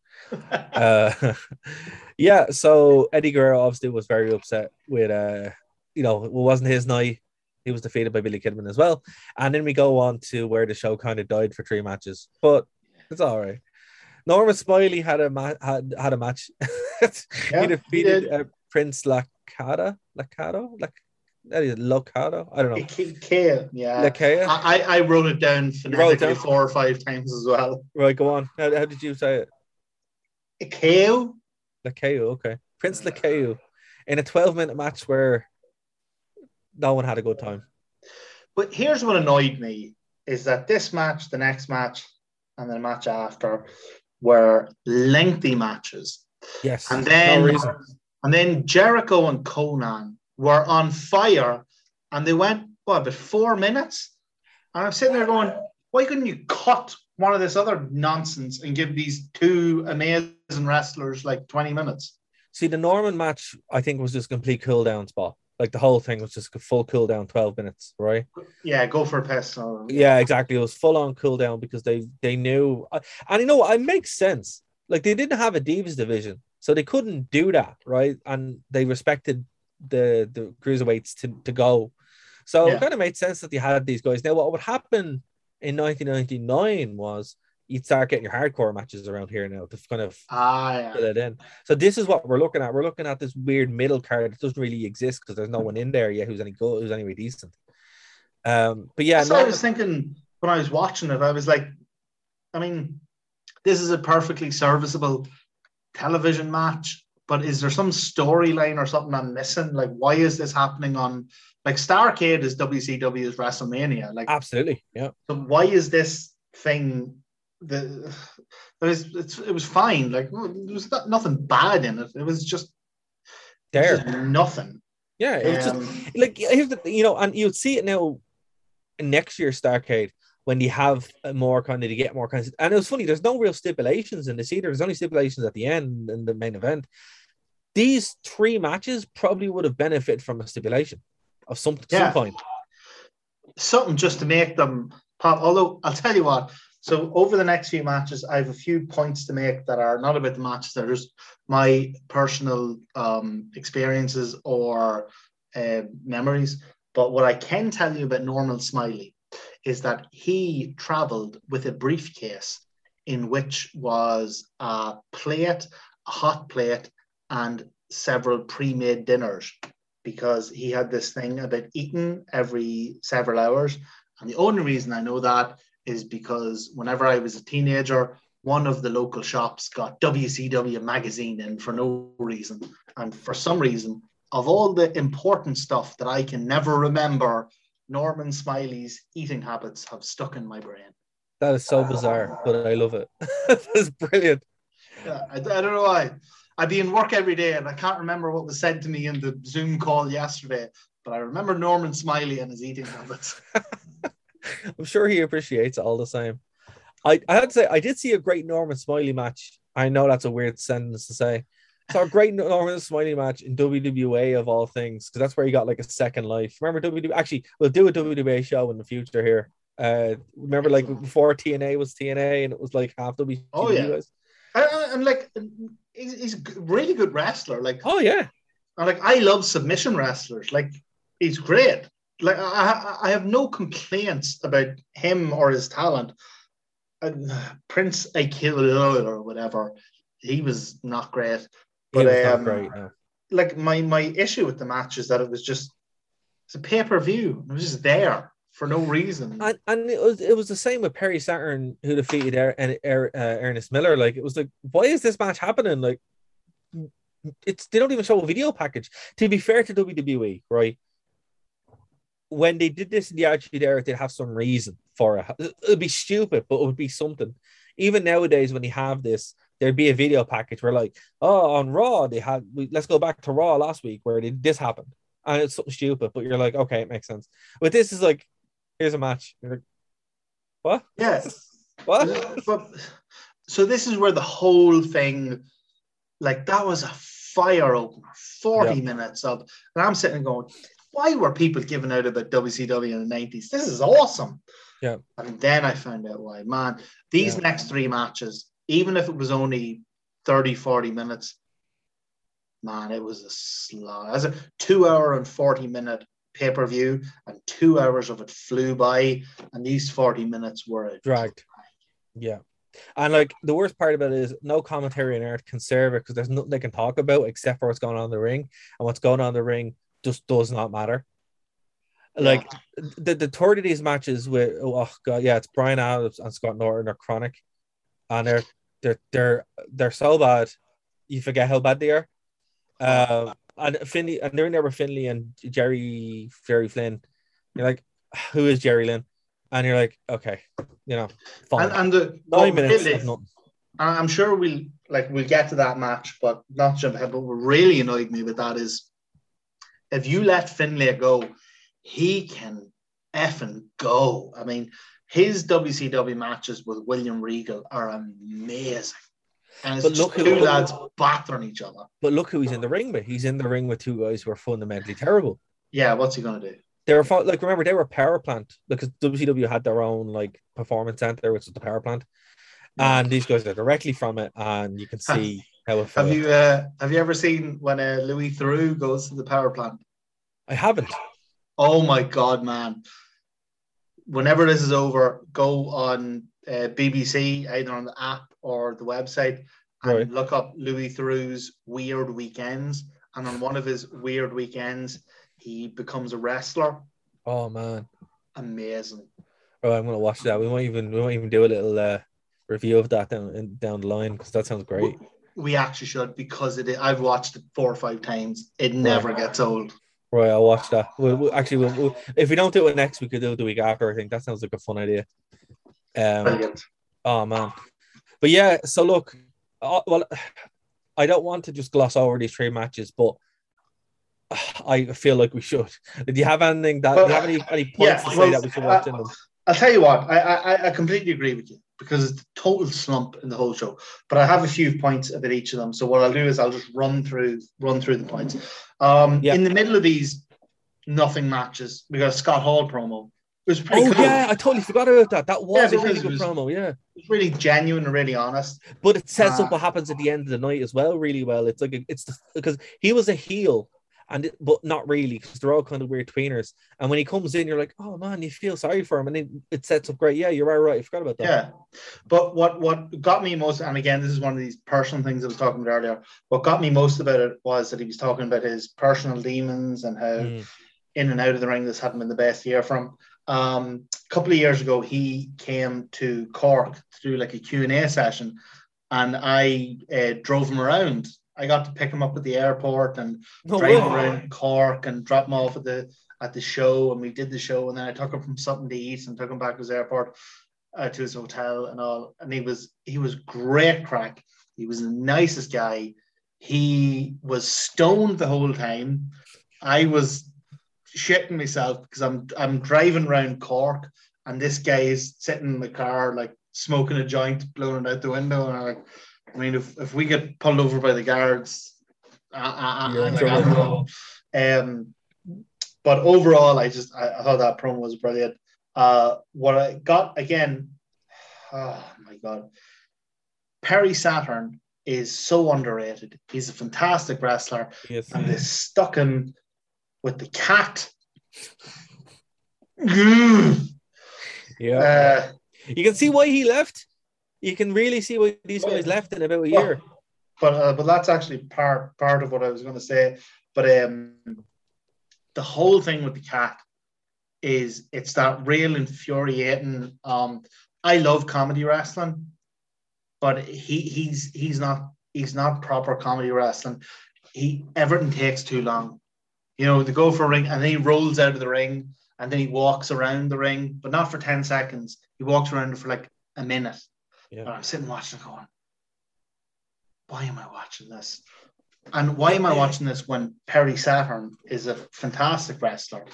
Uh, yeah, so Eddie Guerrero obviously was very upset with uh, you know, it wasn't his night. He was defeated by Billy Kidman as well. And then we go on to where the show kind of died for three matches, but it's all right. Norman Smiley had a ma- had, had a match. He he defeated did. uh, Prince Lacada, Lacado, Lac, that is Locado. I don't know. K- yeah. Lacaya. I, I wrote it down phonetically four or five times as well. Right, go on. How, how did you say it? Kale? Lacayo, okay. Prince Lacayo in a 12 minute match where no one had a good time. But here's what annoyed me is that this match, the next match, and the match after were lengthy matches. Yes. And then no and then Jericho and Konnan were on fire and they went what about four minutes? And I'm sitting there going, why couldn't you cut one of this other nonsense and give these two amazing wrestlers like 20 minutes? See, the Norman match, I think, was just a complete cool down spot. Like the whole thing was just a full cool down, 12 minutes, right? Yeah, go for a piss. Or, Yeah, exactly. It was full on cool down because they they knew, uh, and you know what? It makes sense. Like they didn't have a divas division, so they couldn't do that, right? And they respected the the cruiserweights to to go. So Yeah. it kind of made sense that they had these guys. Now, what would happen in 1999 was you'd start getting your hardcore matches around here now to kind of Ah, yeah. fill it in. So this is what we're looking at. We're looking at this weird middle card that doesn't really exist because there's no one in there yet who's any good, who's anyway decent. Um, but yeah, what I was thinking when I was watching it. I was like, I mean, this is a perfectly serviceable television match, but is there some storyline or something I'm missing? Like, why is this happening on like Starcade is WCW's WrestleMania? Like, absolutely, yeah. so why is this thing the it was it's, it was fine. Like, there was not, nothing bad in it. It was just, There, just nothing. yeah. It was just Um, like here's the you know, and you'd see it now next year Starcade when you have more kind of to get more kind Of, and it was funny. There's no real stipulations in this either. There's only stipulations at the end in the main event. These three matches probably would have benefited from a stipulation of some Yeah. some point. something just to make them pop. Although I'll tell you what, so over the next few matches, I have a few points to make that are not about the matches, they're just my personal um, experiences or uh, memories. But what I can tell you about Norman Smiley is that he traveled with a briefcase in which was a plate, a hot plate, and several pre-made dinners because he had this thing about eating every several hours. And the only reason I know that is because whenever I was a teenager, one of the local shops got WCW magazine in for no reason. And for some reason, of all the important stuff that I can never remember, Norman Smiley's eating habits have stuck in my brain. That is so bizarre, but I love it. That's brilliant. Yeah, I, I don't know why. I'd be in work every day and I can't remember what was said to me in the Zoom call yesterday, but I remember Norman Smiley and his eating habits. I'm sure he appreciates it all the same. I, I had to say I did see a great Norman Smiley match. I know that's a weird sentence to say. Saw a great Norman Smiley match in WWA of all things, because that's where he got like a second life. Remember WWE? Actually, we'll do a WWA show in the future here. Uh, remember like before TNA was TNA and it was like half WWA. Oh, yeah. And, and- like, he's, he's a really good wrestler. Like, Oh yeah. and, like I love submission wrestlers. Like, he's great. Like, I, I- I have no complaints about him or his talent. And Prince Akil or whatever, he was not great. He But, was um, great. No. like my my issue with the match is that it was just it's a pay per view. It was just there for no reason. And, and it was it was the same with Perry Saturn who defeated er, er, er, uh, Ernest Miller. Like it was like, why is this match happening? Like, it's they don't even show a video package. To be fair to WWE, right? When they did this in the Attitude Era, they'd have some reason for it. It'd be stupid, but it would be something. Even nowadays, when you have this, there'd be a video package where, like, oh, on Raw, they had. We, let's go back to Raw last week where they, this happened, and it's something stupid. But you're like, okay, it makes sense. But this is like, here's a match. You're like, what? Yes. What? but so this is where the whole thing, like that was a fire opener, forty Yeah. minutes of, and I'm sitting going, why were people giving out about WCW in the nineties? This is awesome. Yeah. And then I found out why. Man, these Yeah. next three matches, even if it was only 30, 40 minutes, man, it was a slog. As a two hour and 40 minute pay per view, and two hours of it flew by, and these 40 minutes were Dragged. Yeah. And like the worst part about it is no commentary on earth can serve it because there's nothing they can talk about except for what's going on in the ring. And what's going on in the ring just does not matter. Like the, the third of these matches with oh god, yeah, it's Brian Adams and Scott Norton are chronic. And they're they're they're they're so bad, you forget how bad they are. Um and Finlay and they're in there with Finlay and Jerry Jerry Flynn. You're like, who is Jerry Flynn? And you're like, okay, you know, fine. and, and the Nine minutes really- of nothing. and I'm sure we'll like we'll get to that match, but not jump ahead. But what really annoyed me with that is if you let Finlay go, he can effing go. I mean, his WCW matches with William Regal are amazing. And it's But just look two who- lads battering each other. But look who he's in the ring with. He's in the ring with two guys who are fundamentally terrible. Yeah, what's he gonna do? They were like remember they were power plant because WCW had their own like performance center, which is the power plant, and these guys are directly from it, and you can see how it. Have you uh, have you ever seen when uh, Louis Theroux goes to the power plant? I haven't. Oh my god, man! Whenever this is over, go on uh, BBC either on the app or the website and Right. look up Louis Theroux's Weird Weekends. And on one of his weird weekends, he becomes a wrestler. Oh man. Amazing. Oh, I'm gonna watch that. We might even we might even do a little uh, review of that down down the line because that sounds great. We actually should because it. I've watched it four or five times. It never gets old. Right, I'll watch that. We'll, we'll- actually, we'll, we'll, if we don't do it next, we could do it the week after. I think that sounds like a fun idea. Um, Brilliant. oh man, but yeah. So look, uh, well, I don't want to just gloss over these three matches, but I feel like we should. Do you have anything that? do you have any any points yeah, to say well, that we should watch in uh, them? I'll tell you what, I, I I completely agree with you because it's a total slump in the whole show. But I have a few points about each of them. So what I'll do is I'll just run through run through the points. Um, Yeah. In the middle of these nothing matches, we got a Scott Hall promo. It was pretty Oh cool. yeah, I totally forgot about that. That was Yeah, a really good was- promo. Yeah. It's really genuine and really honest. but it sets Ah. up what happens at the end of the night as well really well it's like a, it's because he was a heel and it, but not really because they're all kind of weird tweeners and when he comes in you're like oh man you feel sorry for him and it, it sets up great yeah you're right right I forgot about that Yeah. But what what got me most, and again, this is one of these personal things I was talking about earlier. What got me most about it was that he was talking about his personal demons and how Mm. in and out of the ring this hadn't been the best year for him. Um, a couple of years ago, he came to Cork to do like a Q&A session and I uh, drove him around. I got to pick him up at the airport and no drive him around Cork and drop him off at the at the show and we did the show and then I took him from something to eat and took him back to his airport uh, to his hotel and all. And he was he was great crack. He was the nicest guy. He was stoned the whole time. I was shitting myself because I'm I'm driving around Cork and this guy is sitting in the car like smoking a joint blowing it out the window and I'm like I mean if, if we get pulled over by the guards uh, uh, uh, like, I don't know. Um, but overall, I just I, I thought that promo was brilliant. Uh, what I got again, oh my god, Perry Saturn is so underrated. He's a fantastic wrestler, yes. and they stuck him with the cat. Yeah Uh, you can see why he left you can really see why these guys left in about a year but uh, but that's actually part part of what I was going to say. But um, the whole thing with the cat is it's that real infuriating. Um, I love comedy wrestling, but he he's he's not he's not proper comedy wrestling. He everything takes too long. You know, they go for a ring and then he rolls out of the ring and then he walks around the ring, but not for 10 seconds. He walks around for like a minute. Yeah I'm sitting watching it going, why am I watching this? And why am I watching this when Perry Saturn is a fantastic wrestler?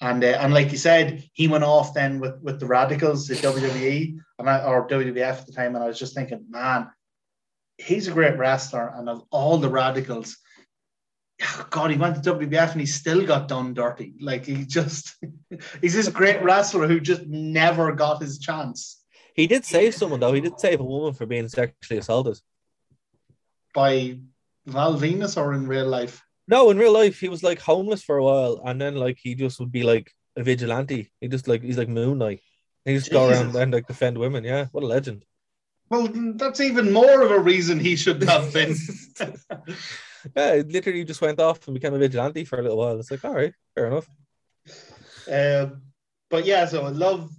And uh, and like you said, he went off then with, with the Radicals, at WWE, and I, or WWF at the time, and I was just thinking, man, he's a great wrestler, and of all the Radicals, God, he went to WWF and he still got done dirty. Like he just, he's this great wrestler who just never got his chance he did save someone though he did save a woman for being sexually assaulted by Val Venis or in real life. no in real life he was like homeless for a while and then like he just would be like a vigilante he just like he's like moon knight he just go around and like defend women yeah what a legend Well, that's even more of a reason he should have been. Yeah, it literally just went off and became a vigilante for a little while. It's like, all right, fair enough. Um, but yeah, so I love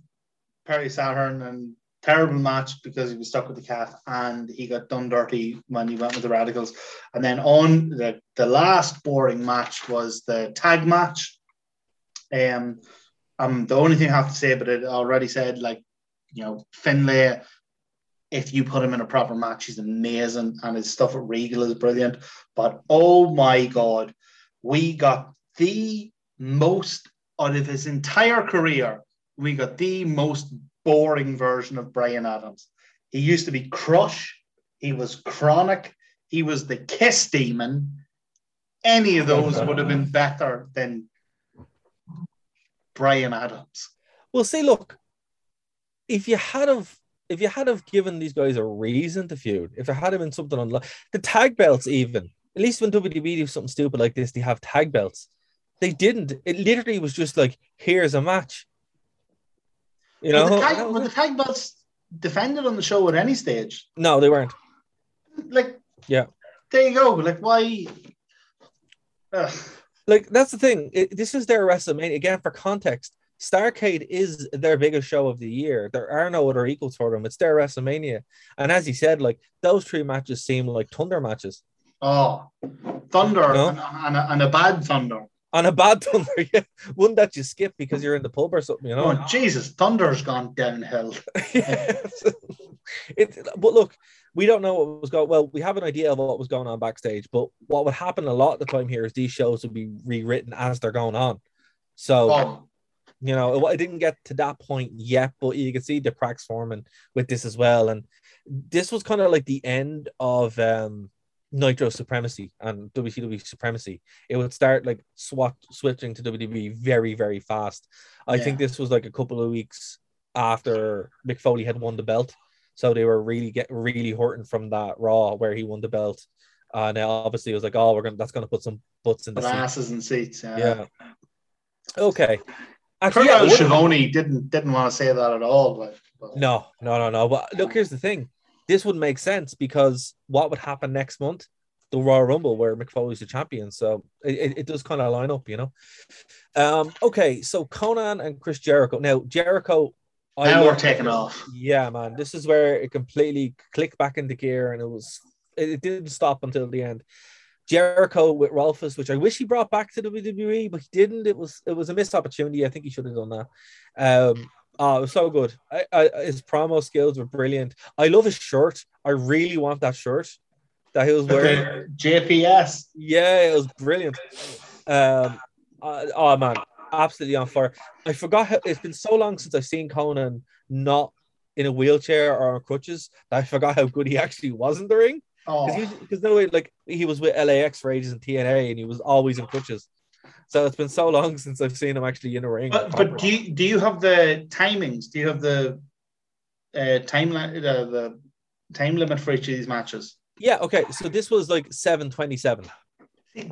Perry Saturn and terrible match because he was stuck with the cat and he got done dirty when he went with the Radicals. And then on the, the last boring match was the tag match. Um, um, the only thing I have to say but I already said, like, you know, Finlay, if you put him in a proper match, he's amazing and his stuff at Regal is brilliant. But oh my God, we got the most out of his entire career, we got the most boring version of Brian Adams. He used to be Crush. He was KroniK. He was the Kiss Demon. Any of those would have been better than Brian Adams. Well, see, look, if you had have if you had have given these guys a reason to feud, if there had been something on the tag belts, even at least when WWE do something stupid like this, they have tag belts. They didn't. It literally was just like, here's a match. You know, were the, tag, were the tag belts defended on the show at any stage? No, they weren't. Like, yeah, there you go. Like, why? Ugh. Like that's the thing. It, this is their WrestleMania again. For context, Starcade is their biggest show of the year. There are no other equals for them. It's their WrestleMania, and as he said, like those three matches seem like thunder matches. Oh, thunder no? and, and, a, and a bad thunder. On a bad thunder, yeah. Wouldn't that you skip because you're in the pub or something, you know? Oh, Jesus, thunder's gone downhill. yes. it, but look, we don't know what was going well we have an idea of what was going on backstage but what would happen a lot of the time here is these shows would be rewritten as they're going on so oh. you know it, it didn't get to that point yet but you can see the cracks forming with this as well and this was kind of like the end of um Nitro supremacy and WCW supremacy. It would start like swat switching to WWE very, very fast. I yeah. think this was like a couple of weeks after Mick Foley had won the belt. So they were really get really hurting from that Raw where he won the belt. And uh, obviously it was like, oh, we're gonna that's gonna put some butts in the asses seats. and seats. Yeah. yeah. Okay. Actually, yeah, Schiavone didn't didn't want to say that at all. But, but, No, no, no, no. But look, here's the thing. This would make sense because what would happen next month? The Royal Rumble, where Mick Foley's the champion. So it, it does kind of line up, you know. Um, okay, so Konnan and Chris Jericho. Now, Jericho now we're taking off. Yeah, man. This is where it completely clicked back into gear and it was it didn't stop until the end. Jericho with Ralphus, which I wish he brought back to WWE, but he didn't. It was it was a missed opportunity. I think he should have done that. Um, oh, it was so good. I, I, his promo skills were brilliant. I love his shirt. I really want that shirt that he was wearing. JPS. Yeah, it was brilliant. Um, uh, oh man, absolutely on fire. I forgot how, it's been so long since I've seen Konnan not in a wheelchair or on crutches that I forgot how good he actually was in the ring. Because oh. no way, like he was with LAX for ages in TNA and he was always in crutches. So it's been so long since I've seen him actually in a ring. But, but do you do you have the timings? Do you have the uh, time uh, the time limit for each of these matches? Yeah. Okay. So this was like seven twenty seven.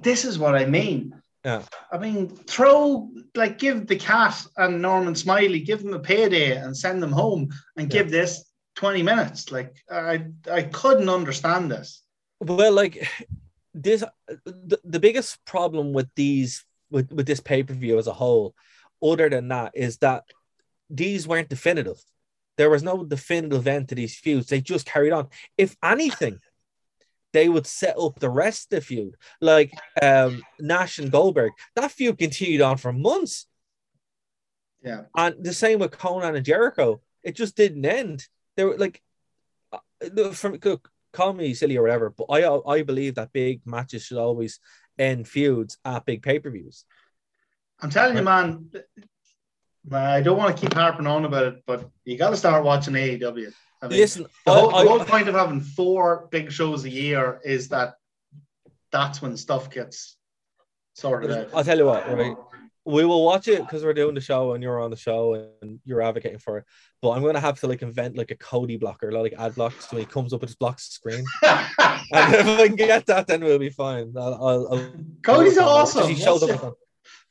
This is what I mean. Yeah. I mean, throw like give the cat and Norman Smiley, give them a payday and send them home and yeah. give this 20 minutes. Like I I couldn't understand this. Well, like this the, the biggest problem with these with, with this pay-per-view as a whole, other than that, is that these weren't definitive. There was no definitive end to these feuds. They just carried on. If anything, they would set up the rest of the feud. Like um, Nash and Goldberg, that feud continued on for months. Yeah. And the same with Konnan and Jericho. It just didn't end. They were like, uh, from call me silly or whatever, but I I believe that big matches should always end feuds at big pay per views. I'm telling you, man. I don't want to keep harping on about it, but you got to start watching AEW. I mean, Listen, the whole, I, the whole point of having four big shows a year is that that's when stuff gets sorted out. I'll tell you what, right? We will watch it because we're doing the show and you're on the show and you're advocating for it. But I'm gonna have to like invent like a Cody blocker, like ad blocks when he comes up, it just blocks the screen. and if I can get that, then we'll be fine. I'll, I'll, I'll Cody's awesome. He showed what's, up your,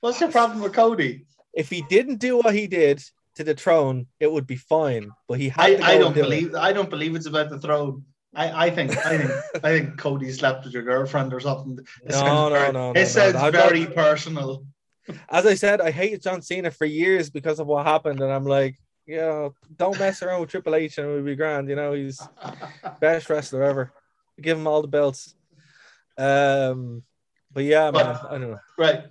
what's your problem with Cody? If he didn't do what he did, to the throne, it would be fine. But he I, I don't do believe it. I don't believe it's about the throne. I, I think I think I think Cody slept with your girlfriend or something. It no, no, very, no, no, It sounds no, very personal. As I said, I hated John Cena for years because of what happened, and I'm like, you know, don't mess around with Triple H and it would be grand. You know, he's best wrestler ever. Give him all the belts. Um, but yeah, but, man, I don't know. Right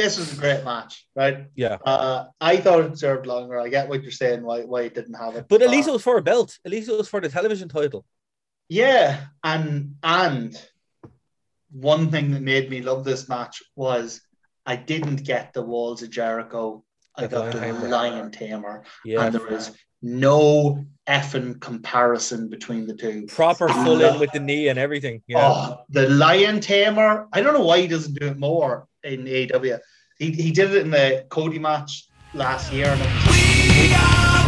this was a great match, right? Yeah. Uh, I thought it deserved longer. I get what you're saying, why why it didn't have it. But at least it was for a belt. At least it was for the television title. Yeah, and and one thing that made me love this match was I didn't get the Walls of Jericho. I Got the got the Lion Tamer. Lion Tamer, Yeah, and there is no effing comparison between the two. proper full in with the knee and everything. Yeah, Oh, the Lion Tamer. I don't know why he doesn't do it more in AW. He, he did it in the Cody match last year. And it was,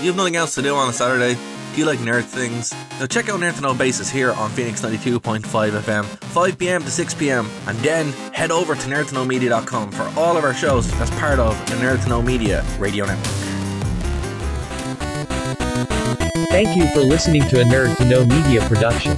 You have nothing else to do on a Saturday? Do you like nerd things? Now check out Nerd to Know Basis here on Phoenix 92.5 FM, 5pm to 6pm, and then head over to nerdtoknowmedia.com for all of our shows as part of the Nerd to Know Media radio network. Thank you for listening to a Nerd to Know Media production.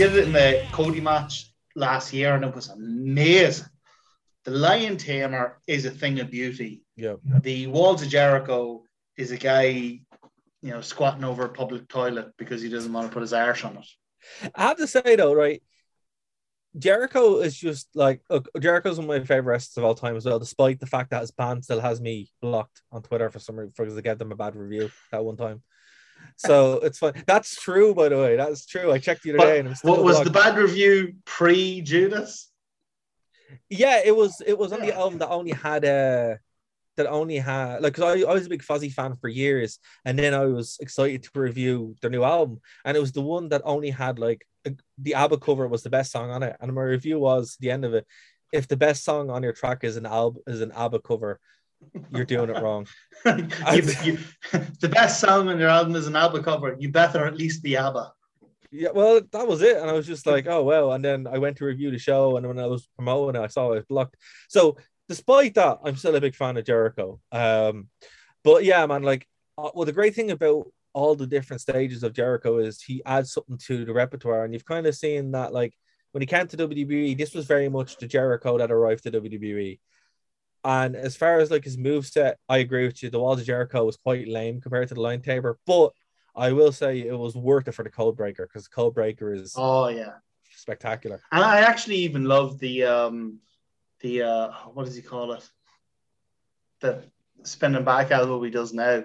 Did it in the Cody match last year, and it was amazing. The Lion Tamer is a thing of beauty. yeah. The Walls of Jericho is a guy, you know, squatting over a public toilet because he doesn't want to put his arse on it. I have to say though, right? Jericho is just like look, Jericho's one of my favorite wrestlers of all time as well, despite the fact that his band still has me blocked on Twitter for some reason because I gave them a bad review that one time. So it's fun. That's true, by the way. That's true. I checked the other day and was still What was the bad review pre Judas? Yeah, it was. It was on the album that only had a. That only had like 'cause I, I was a big Fozzy fan for years, and then I was excited to review their new album, and it was the one that only had like a- the ABBA cover was the best song on it, and my review was the end of it. If the best song on your track is an album is an ABBA cover, you're doing it wrong. you, you, the best song on your album is an ABBA cover. You better at least be ABBA. Yeah, well, that was it, and I was just like, oh well. And then I went to review the show, and when I was promoting it, I saw it was blocked. So, despite that, I'm still a big fan of Jericho. Um, but yeah, man, like, uh, well, the great thing about all the different stages of Jericho is he adds something to the repertoire, and you've kind of seen that, like, when he came to WWE, this was very much the Jericho that arrived to WWE. And as far as like his move set, I agree with you. The Walls of Jericho was quite lame compared to the Lion Tamer, but I will say it was worth it for the Codebreaker because the Codebreaker is Oh yeah. spectacular. And I actually even love the um the uh what does he call it? The spinning back elbow he does now.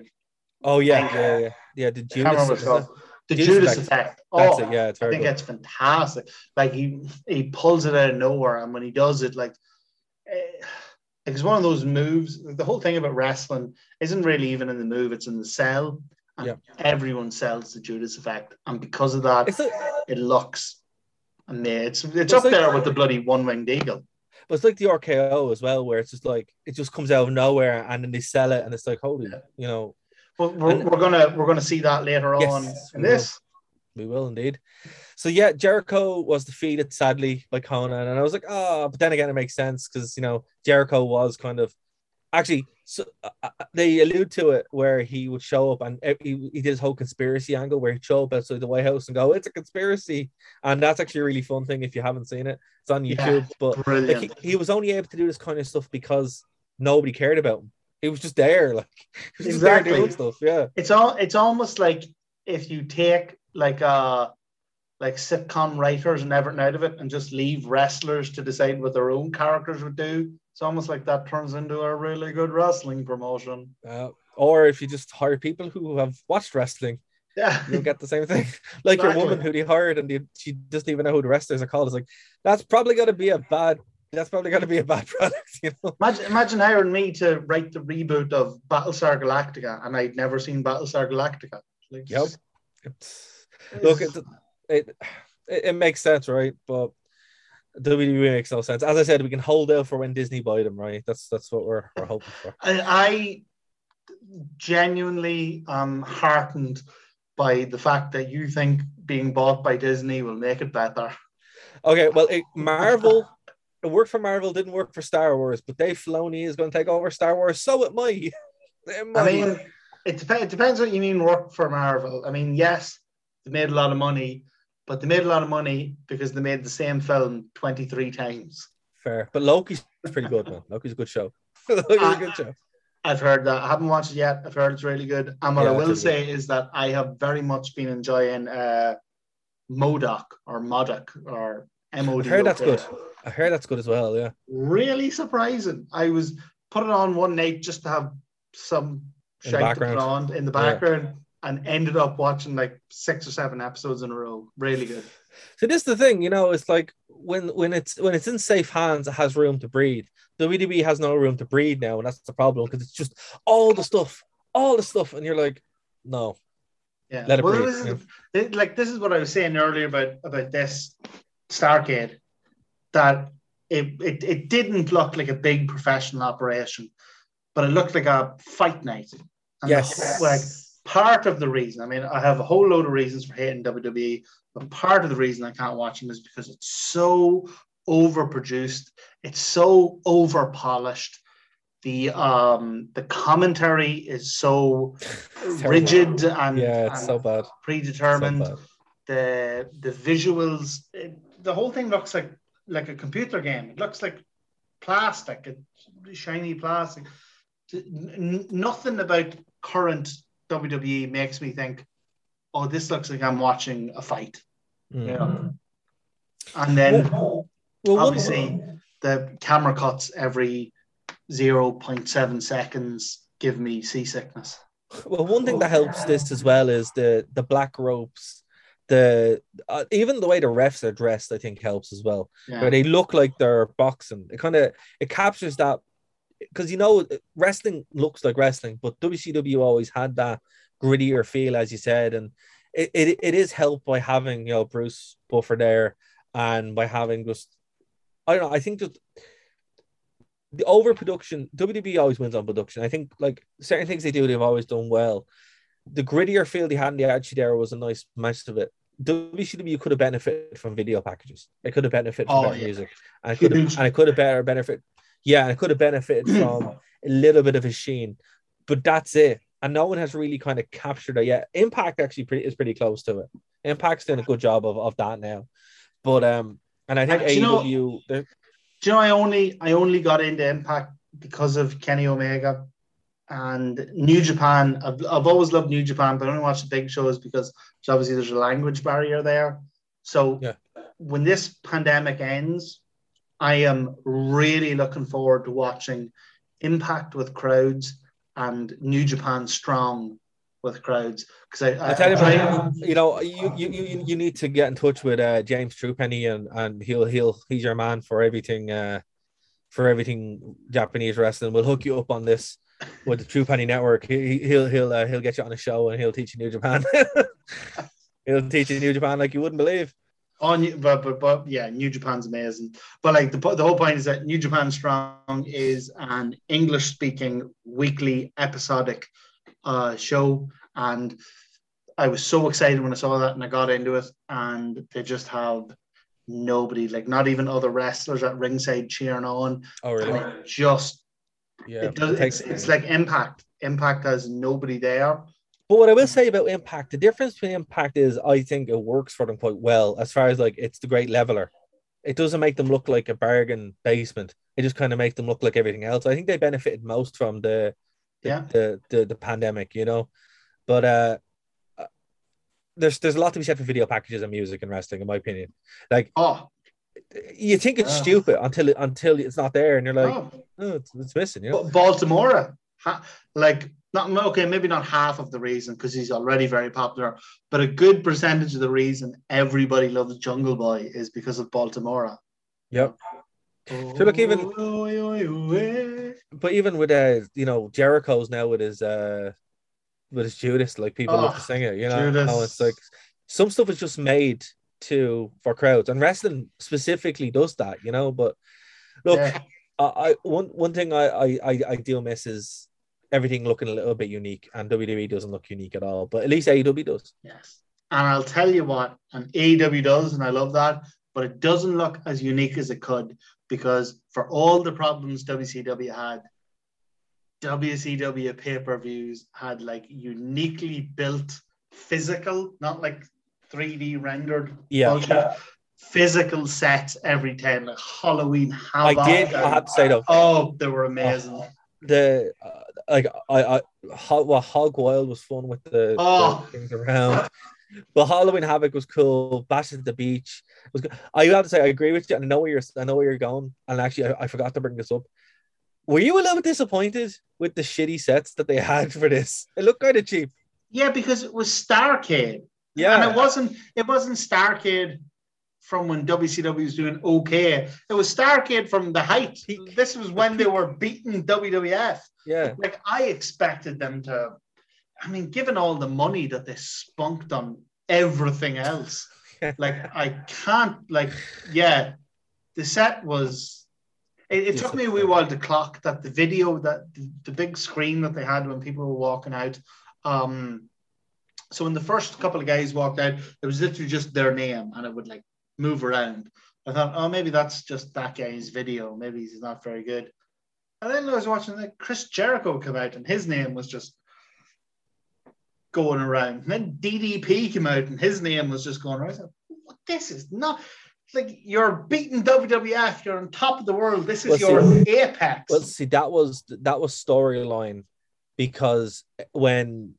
Oh yeah, yeah, yeah, yeah. The Judas, remember what it's isn't it? called. The Judas Judas, effect. effect. That's Oh, it. Yeah, it's I think good. it's fantastic. Like he he pulls it out of nowhere, and when he does it, like eh, it's one of those moves. The whole thing about wrestling isn't really even in the move; it's in the sell. And Yeah. everyone sells the Judas effect, and because of that, like, it looks amazing. It's, it's It's up like- there with the bloody one winged eagle. but it's like the RKO as well, where it's just like it just comes out of nowhere, and then they sell it, and it's like holy, you know, But we're, And- we're gonna we're gonna see that later Yes, on in this. We will indeed. So yeah, Jericho was defeated sadly by Konnan, and I was like, oh, but then again, it makes sense because you know Jericho was kind of actually so uh, uh, they allude to it where he would show up and e- he, he did his whole conspiracy angle where he'd show up outside the White House and go, it's a conspiracy, and that's actually a really fun thing if you haven't seen it. It's on Yeah, YouTube, but like he, he was only able to do this kind of stuff because nobody cared about him. He was just there, like he was just there Exactly. doing stuff. Yeah, it's all it's almost like if you take like uh like sitcom writers and everything out of it and just leave wrestlers to decide what their own characters would do. It's almost like that turns into a really good wrestling promotion. uh, or if you just hire people who have watched wrestling, Yeah. you'll get the same thing. like your woman who Exactly. they hired and she doesn't even know who the wrestlers are called. It's like that's probably going to be a bad. That's probably going to be a bad product, you know. Imagine, imagine hiring me to write the reboot of Battlestar Galactica and I'd never seen Battlestar Galactica. Like, Yep. It's, look, it, it it makes sense, right? But WWE makes no sense. As I said, we can hold out for when Disney buy them, right? That's that's what we're we're hoping for. I, I genuinely am heartened by the fact that you think being bought by Disney will make it better. Okay, well, it, Marvel. It worked for Marvel, didn't work for Star Wars, but Dave Filoni is going to take over Star Wars, so it might. It I mean, it, dep- it depends what you mean work for Marvel. I mean, yes, they made a lot of money, but they made a lot of money because they made the same film 23 times. fair, but Loki's pretty good, man. Loki's a good show. it was a good show. I've heard that. I haven't watched it yet. I've heard it's really good. And what Yeah, I will say is that I have very much been enjoying uh, M.O.D.O.K. or M.O.D.O.K. or M O I've D. heard that's good. I heard that's good as well. Yeah. Really surprising. I was put it on one night just to have some shite to put background. on in the Yeah. And ended up watching like six or seven episodes in a row. Really good. So this is the thing, you know, it's like when when it's when it's in safe hands, it has room to breathe. WWE has no room to breathe now, and that's the problem because it's just all the stuff, all the stuff, and you're like, no, Yeah. Let it well, breathe, this is, it- like this is what I was saying earlier about about this Starcade, that it, it it didn't look like a big professional operation, but it looked like a fight night. And Yes. like part of the reason, I mean, I have a whole load of reasons for hating WWE, but part of the reason I can't watch them is because it's so overproduced, it's so over polished. The um the commentary is so rigid and, yeah, it's and so bad. So predetermined. bad. the the visuals, it- the whole thing looks like like a computer game. It looks like plastic, it's shiny plastic. N- nothing about current WWE makes me think, oh, this looks like I'm watching a fight. Mm. You know? And then Well, one- obviously the camera cuts every 0.7 seconds give me seasickness. Well, one thing that helps this as well is the the black ropes, the uh, even the way the refs are dressed. I think helps as well. Yeah. Where they look like they're boxing. It kind of it captures that because you know wrestling looks like wrestling, but WCW always had that grittier feel, as you said, and it, it, it is helped by having you know Bruce Buffer there and by having just I don't know. I think just the overproduction. WWE always wins on production. I think like certain things they do, they've always done well. The grittier feel they had in the Attitude Era was a nice match of it. WCW could have benefited from video packages. It could have benefited from Oh, better yeah. music, and it could have, and it could have better benefit. Yeah, and it could have benefited from a little bit of a sheen, but that's it. And no one has really kind of captured it yet. Impact actually pretty, is pretty close to it. Impact's doing a good job of, of that now, but um, and I think Uh, do you know- AEW. Do you know I only I only got into Impact because of Kenny Omega and New Japan. I've, I've always loved New Japan, but I only watch the big shows because obviously there's a language barrier there. So Yeah. when this pandemic ends, I am really looking forward to watching Impact with crowds and New Japan Strong with crowds because I, I tell you, I- you know, you, you you you need to get in touch with uh, James Truepenny, and and he'll he'll he's your man for everything, uh, for everything Japanese wrestling. We'll hook you up on this with the Truepenny Network. He, he'll he'll uh, he'll get you on a show, and he'll teach you New Japan. he'll teach you New Japan like you wouldn't believe. On but, but but yeah, New Japan's amazing. But like the the whole point is that New Japan Strong is an English speaking weekly episodic uh, show, and I was so excited when I saw that and I got into it, and they just have nobody, like not even other wrestlers at ringside cheering on. Oh And really? it just Yeah. it does. It's, it's like Impact. Impact has nobody there. But what I will say about Impact, the difference between Impact is I think it works for them quite well as far as like it's the great leveler. It doesn't make them look like a bargain basement. It just kind of makes them look like everything else. I think they benefited most from the the, Yeah. the, the, the pandemic, you know. But uh uh, there's there's a lot to be said for video packages and music and wrestling, in my opinion. Like Oh, you think it's Yeah. stupid until it, until it's not there, and you're like, oh. oh, it's, it's missing, you know. Baltimora, like not okay, maybe not half of the reason because he's already very popular, but a good percentage of the reason everybody loves Jungle Boy is because of Baltimora. Yep. So look, even- But even with uh, you know, Jericho's now with his uh with his Judas, like people love to Oh, sing it, you know. Judas. How it's like some stuff is just made to for crowds, and wrestling specifically does that, you know. But look, Yeah. I, I one one thing I, I I I do miss is everything looking a little bit unique, and WWE doesn't look unique at all. But at least AEW does. Yes. And I'll tell you what, and AEW does, and I love that, but it doesn't look as unique as it could because for all the problems WCW had, WCW pay per views had like uniquely built physical, not like 3D rendered Yeah. bullshit, physical sets every time, like Halloween I Havoc. did. I have to say though, Oh, they were amazing. the uh, like I I Hog, well, Hog Wild was fun with the, Oh. the things around. But Halloween Havoc was cool. Bash at the beach was good. I have to say I agree with you. and I know where you're. I know where you're going. And actually, I, I forgot to bring this up. Were you a little bit disappointed with the shitty sets that they had for this? It looked kind of cheap. Yeah, because it was Starcade. Yeah, And it wasn't it wasn't Starcade from when WCW was doing okay. It was Starcade from the height. This was when they were beating WWF. yeah. Like I expected them to I mean, given all the money that they spunked on everything else, like I can't like yeah, the set was it, it took me a wee while to clock that the video that the, the big screen that they had when people were walking out. Um so when the first couple of guys walked out, it was literally just their name and it would like move around. I thought, oh, maybe that's just that guy's video. Maybe he's not very good. And then I was watching like Chris Jericho come out and his name was just going around. And then DDP came out and his name was just going around. What this is not like you're beating WWF, you're on top of the world. This is Well, your apex. Well, see, that was that was storyline because when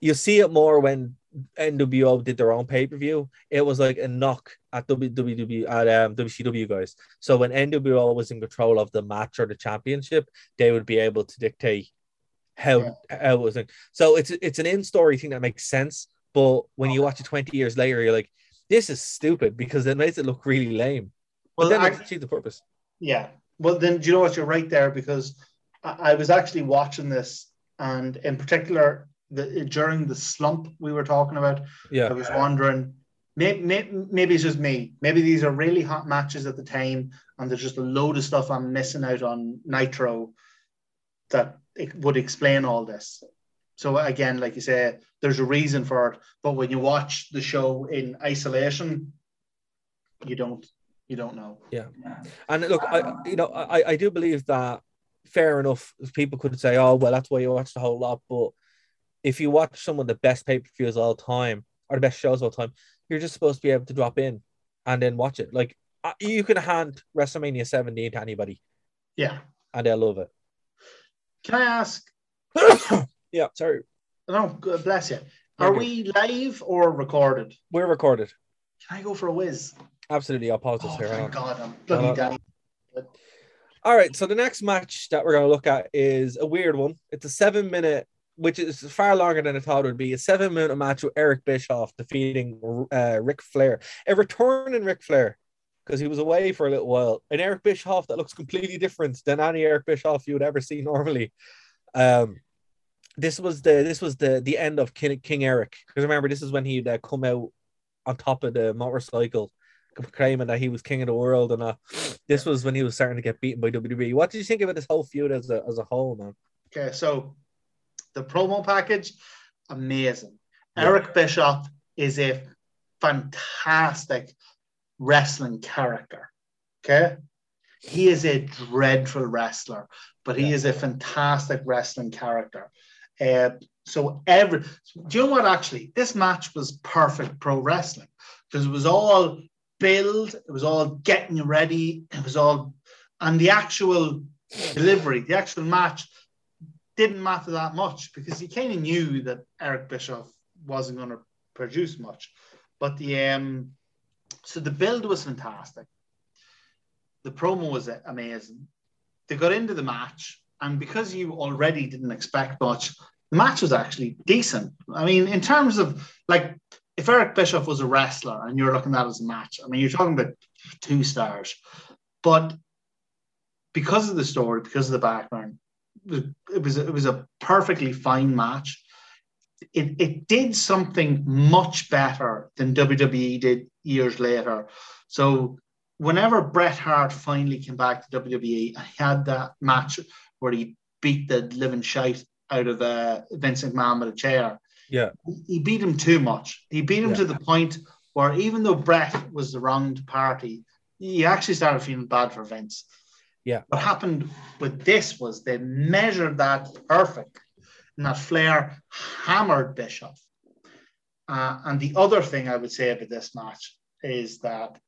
you see it more when NWO did their own pay per view, it was like a knock at WWW at um, WCW guys. So when NWO was in control of the match or the championship, they would be able to dictate how, how it was. Like. So it's it's an in story thing that makes sense. But when you watch it twenty years later, you're like, this is stupid because it makes it look really lame. But Well, then I- it achieves the purpose. Yeah. Well, then, do you know what? You're right there because I, I was actually watching this, and in particular, the, during the slump we were talking about, Yeah. I was wondering, maybe, maybe it's just me. Maybe these are really hot matches at the time, and there's just a load of stuff I'm missing out on Nitro that it would explain all this. So again, like you say, there's a reason for it. But when you watch the show in isolation, you don't you don't know. Yeah. And look, I you know, I, I do believe that fair enough. People could say, oh well, that's why you watch the whole lot. But if you watch some of the best pay per views of all time or the best shows of all time, you're just supposed to be able to drop in and then watch it. Like uh, you can hand WrestleMania 17 to anybody Yeah. and they'll love it. Can I ask? Yeah, sorry, No, God bless you. You're we live or recorded? we're recorded. Can I go for a whiz? Absolutely, I'll pause this Oh, here. thank God, I'm bloody dying. All right, so the next match that we're going to look at is a weird one. It's a seven minute, which is far longer than I thought it would be. A seven minute match with Eric Bischoff defeating uh, Ric Flair, a returning Ric Flair because he was away for a little while. An Eric Bischoff that looks completely different than any Eric Bischoff you would ever see normally. Um, this was the this was the the end of King, King Eric because remember this is when he'd uh, come out on top of the motorcycle claiming that he was king of the world and uh, this was when he was starting to get beaten by WWE. What did you think about this whole feud as a, as a whole, man? Okay, so the promo package, amazing. Yeah. Eric Bischoff is a fantastic wrestling character. Okay. He is a dreadful wrestler, but he Yeah. is a fantastic wrestling character. Uh, so every do you know what actually this match was perfect pro wrestling because it was all build, it was all getting ready, it was all and the actual delivery, the actual match didn't matter that much because he kind of knew that Eric Bischoff wasn't going to produce much. But the um, so the build was fantastic. The promo was amazing. They got into the match, and because you already didn't expect much, the match was actually decent. I mean, in terms of like, if Eric Bischoff was a wrestler and you're looking at it as a match, I mean, you're talking about two stars. But because of the story, because of the background, it was it was a perfectly fine match. It, it did something much better than WWE did years later. So whenever Bret Hart finally came back to WWE, I had that match where he beat the living shite out of uh, Vince McMahon with a chair. Yeah. He beat him too much. He beat him Yeah. to the point where even though Bret was the wronged party, he actually started feeling bad for Vince. Yeah. What happened with this was they measured that perfect, and that Flair hammered Bischoff. Uh, and the other thing I would say about this match is that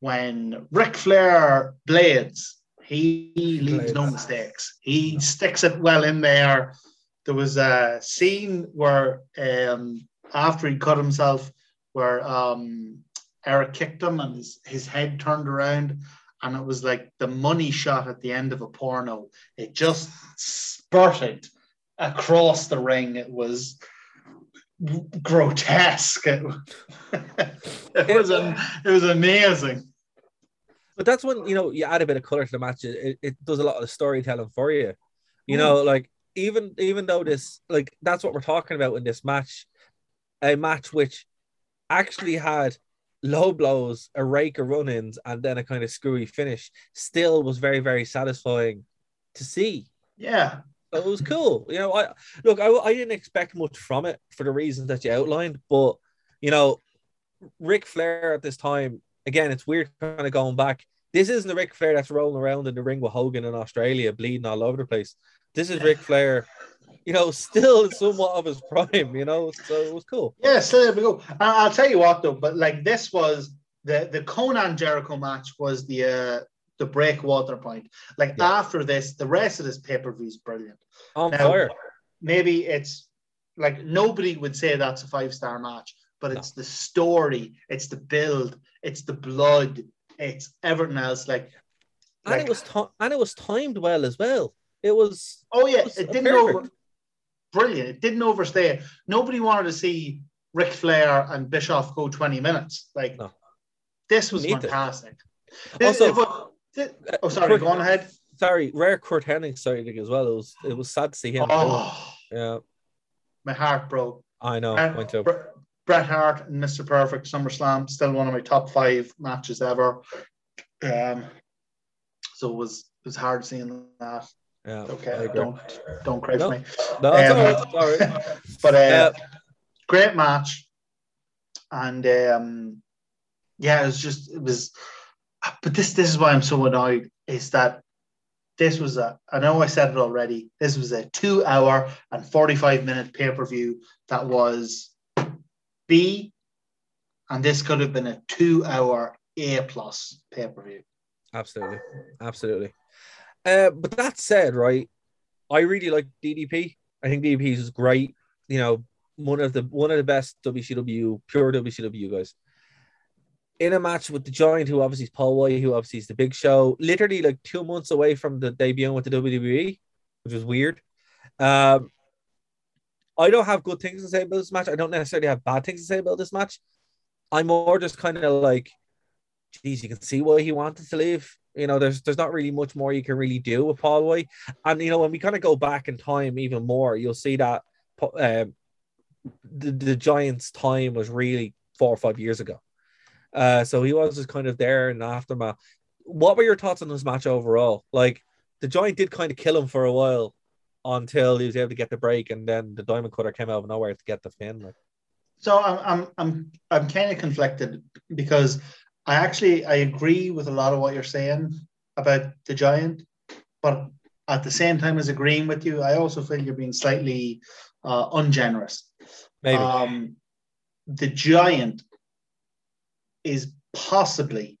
when Ric Flair blades, He leaves no mistakes. He sticks it well in there. There was a scene where um, after he cut himself, where um, Eric kicked him and his, his head turned around, and it was like the money shot at the end of a porno. It just spurted across the ring. It was grotesque. It, it was am- it was amazing. But that's when you know you add a bit of color to the match. It, it does a lot of the storytelling for you. You mm. know, like even even though this like that's what we're talking about in this match, a match which actually had low blows, a rake of run-ins, and then a kind of screwy finish, still was very very satisfying to see. Yeah, So it was cool. You know, I look, I, I didn't expect much from it for the reasons that you outlined, but you know, Ric Flair at this time, again, it's weird kind of going back. This isn't the Ric Flair that's rolling around in the ring with Hogan in Australia, bleeding all over the place. This is Ric Flair, you know, still somewhat of his prime, you know, so it was cool. yeah. So there we go. I'll tell you what though, but like this was the the Konnan Jericho match was the uh, the breakwater point. Like Yeah. after this, the rest of this pay per view is brilliant. On Now, fire. maybe it's like nobody would say that's a five star match, but it's the story, it's the build, it's the blood, it's everything else. Like, And like it was ti- and it was timed well as well. It was oh yeah, was it didn't perfect. over brilliant. It didn't overstay. Nobody wanted to see Ric Flair and Bischoff go 20 minutes. Like No. this was to. fantastic. Also- was- it- oh sorry, Kurt- go on ahead. sorry, rare Curt Hennig sighting as well. It was it was sad to see him. Oh, Yeah, my heart broke. I know. And out. Bre- Bret Hart and Mr. Perfect SummerSlam, still one of my top five matches ever. Um, so it was it was hard seeing that. Yeah, Okay, don't don't cry No, for me. No, Um, right. It's but uh, Uh, great match, and um, yeah, it was just it was. But this this is why I'm so annoyed is that this was a I know I said it already. This was a two hour and forty five minute pay per view that was B, and this could have been a two hour A plus pay per view. Absolutely, absolutely. Uh, but that said, right, I really like DDP. I think DDP is great. You know, one of the one of the best WCW pure WCW guys. In a match with the Giant, who obviously is Paul White, who obviously is the Big Show, literally like two months away from the debut with the WWE, which was weird. Um, I don't have good things to say about this match. I don't necessarily have bad things to say about this match. I'm more just kind of like, geez, you can see why he wanted to leave. You know, there's there's not really much more you can really do with Paul White. And you know, when we kind of go back in time even more, you'll see that um, the the Giants' time was really four or five years ago. Uh, so he was just kind of there in the aftermath. What were your thoughts on this match overall? Like the Giant did kind of kill him for a while until he was able to get the break, and then the Diamond Cutter came out of nowhere to get the fin. Like, So I'm I'm I'm I'm kind of conflicted because I actually I agree with a lot of what you're saying about the giant, but at the same time as agreeing with you, I also feel you're being slightly uh, ungenerous. maybe Um, the giant is possibly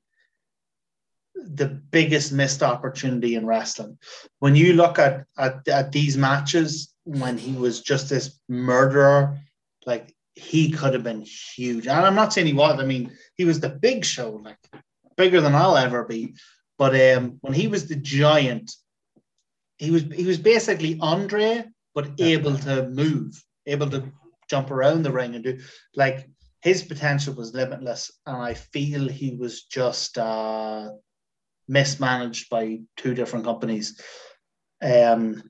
the biggest missed opportunity in wrestling. When you look at, at at these matches when he was just this murderer, like he could have been huge. And I'm not saying he was. I mean, he was the big show, like bigger than I'll ever be. But um, when he was the giant, he was he was basically Andre, but able to move, able to jump around the ring and do like his potential was limitless. And I feel he was just uh, mismanaged by two different companies. Um,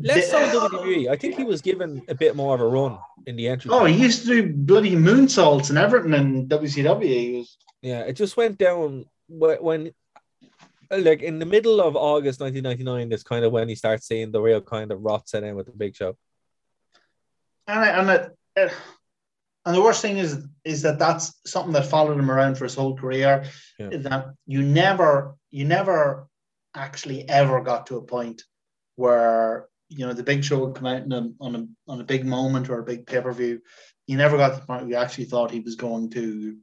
less the- so WWE. I think he was given a bit more of a run in the entry. Oh, he used to do bloody moonsaults and everything in WCW. He was Yeah, it just went down wh- when, like, in the middle of August 1999 is kind of when he starts seeing the real kind of rot set in with the Big Show. and I, and it, it- eh, and the worst thing is is that that's something that followed him around for his whole career. Yeah. Is that you never you never actually ever got to a point where you know the big show would come out in a, on a on a big moment or a big pay per view. You never got to the point you actually thought he was going to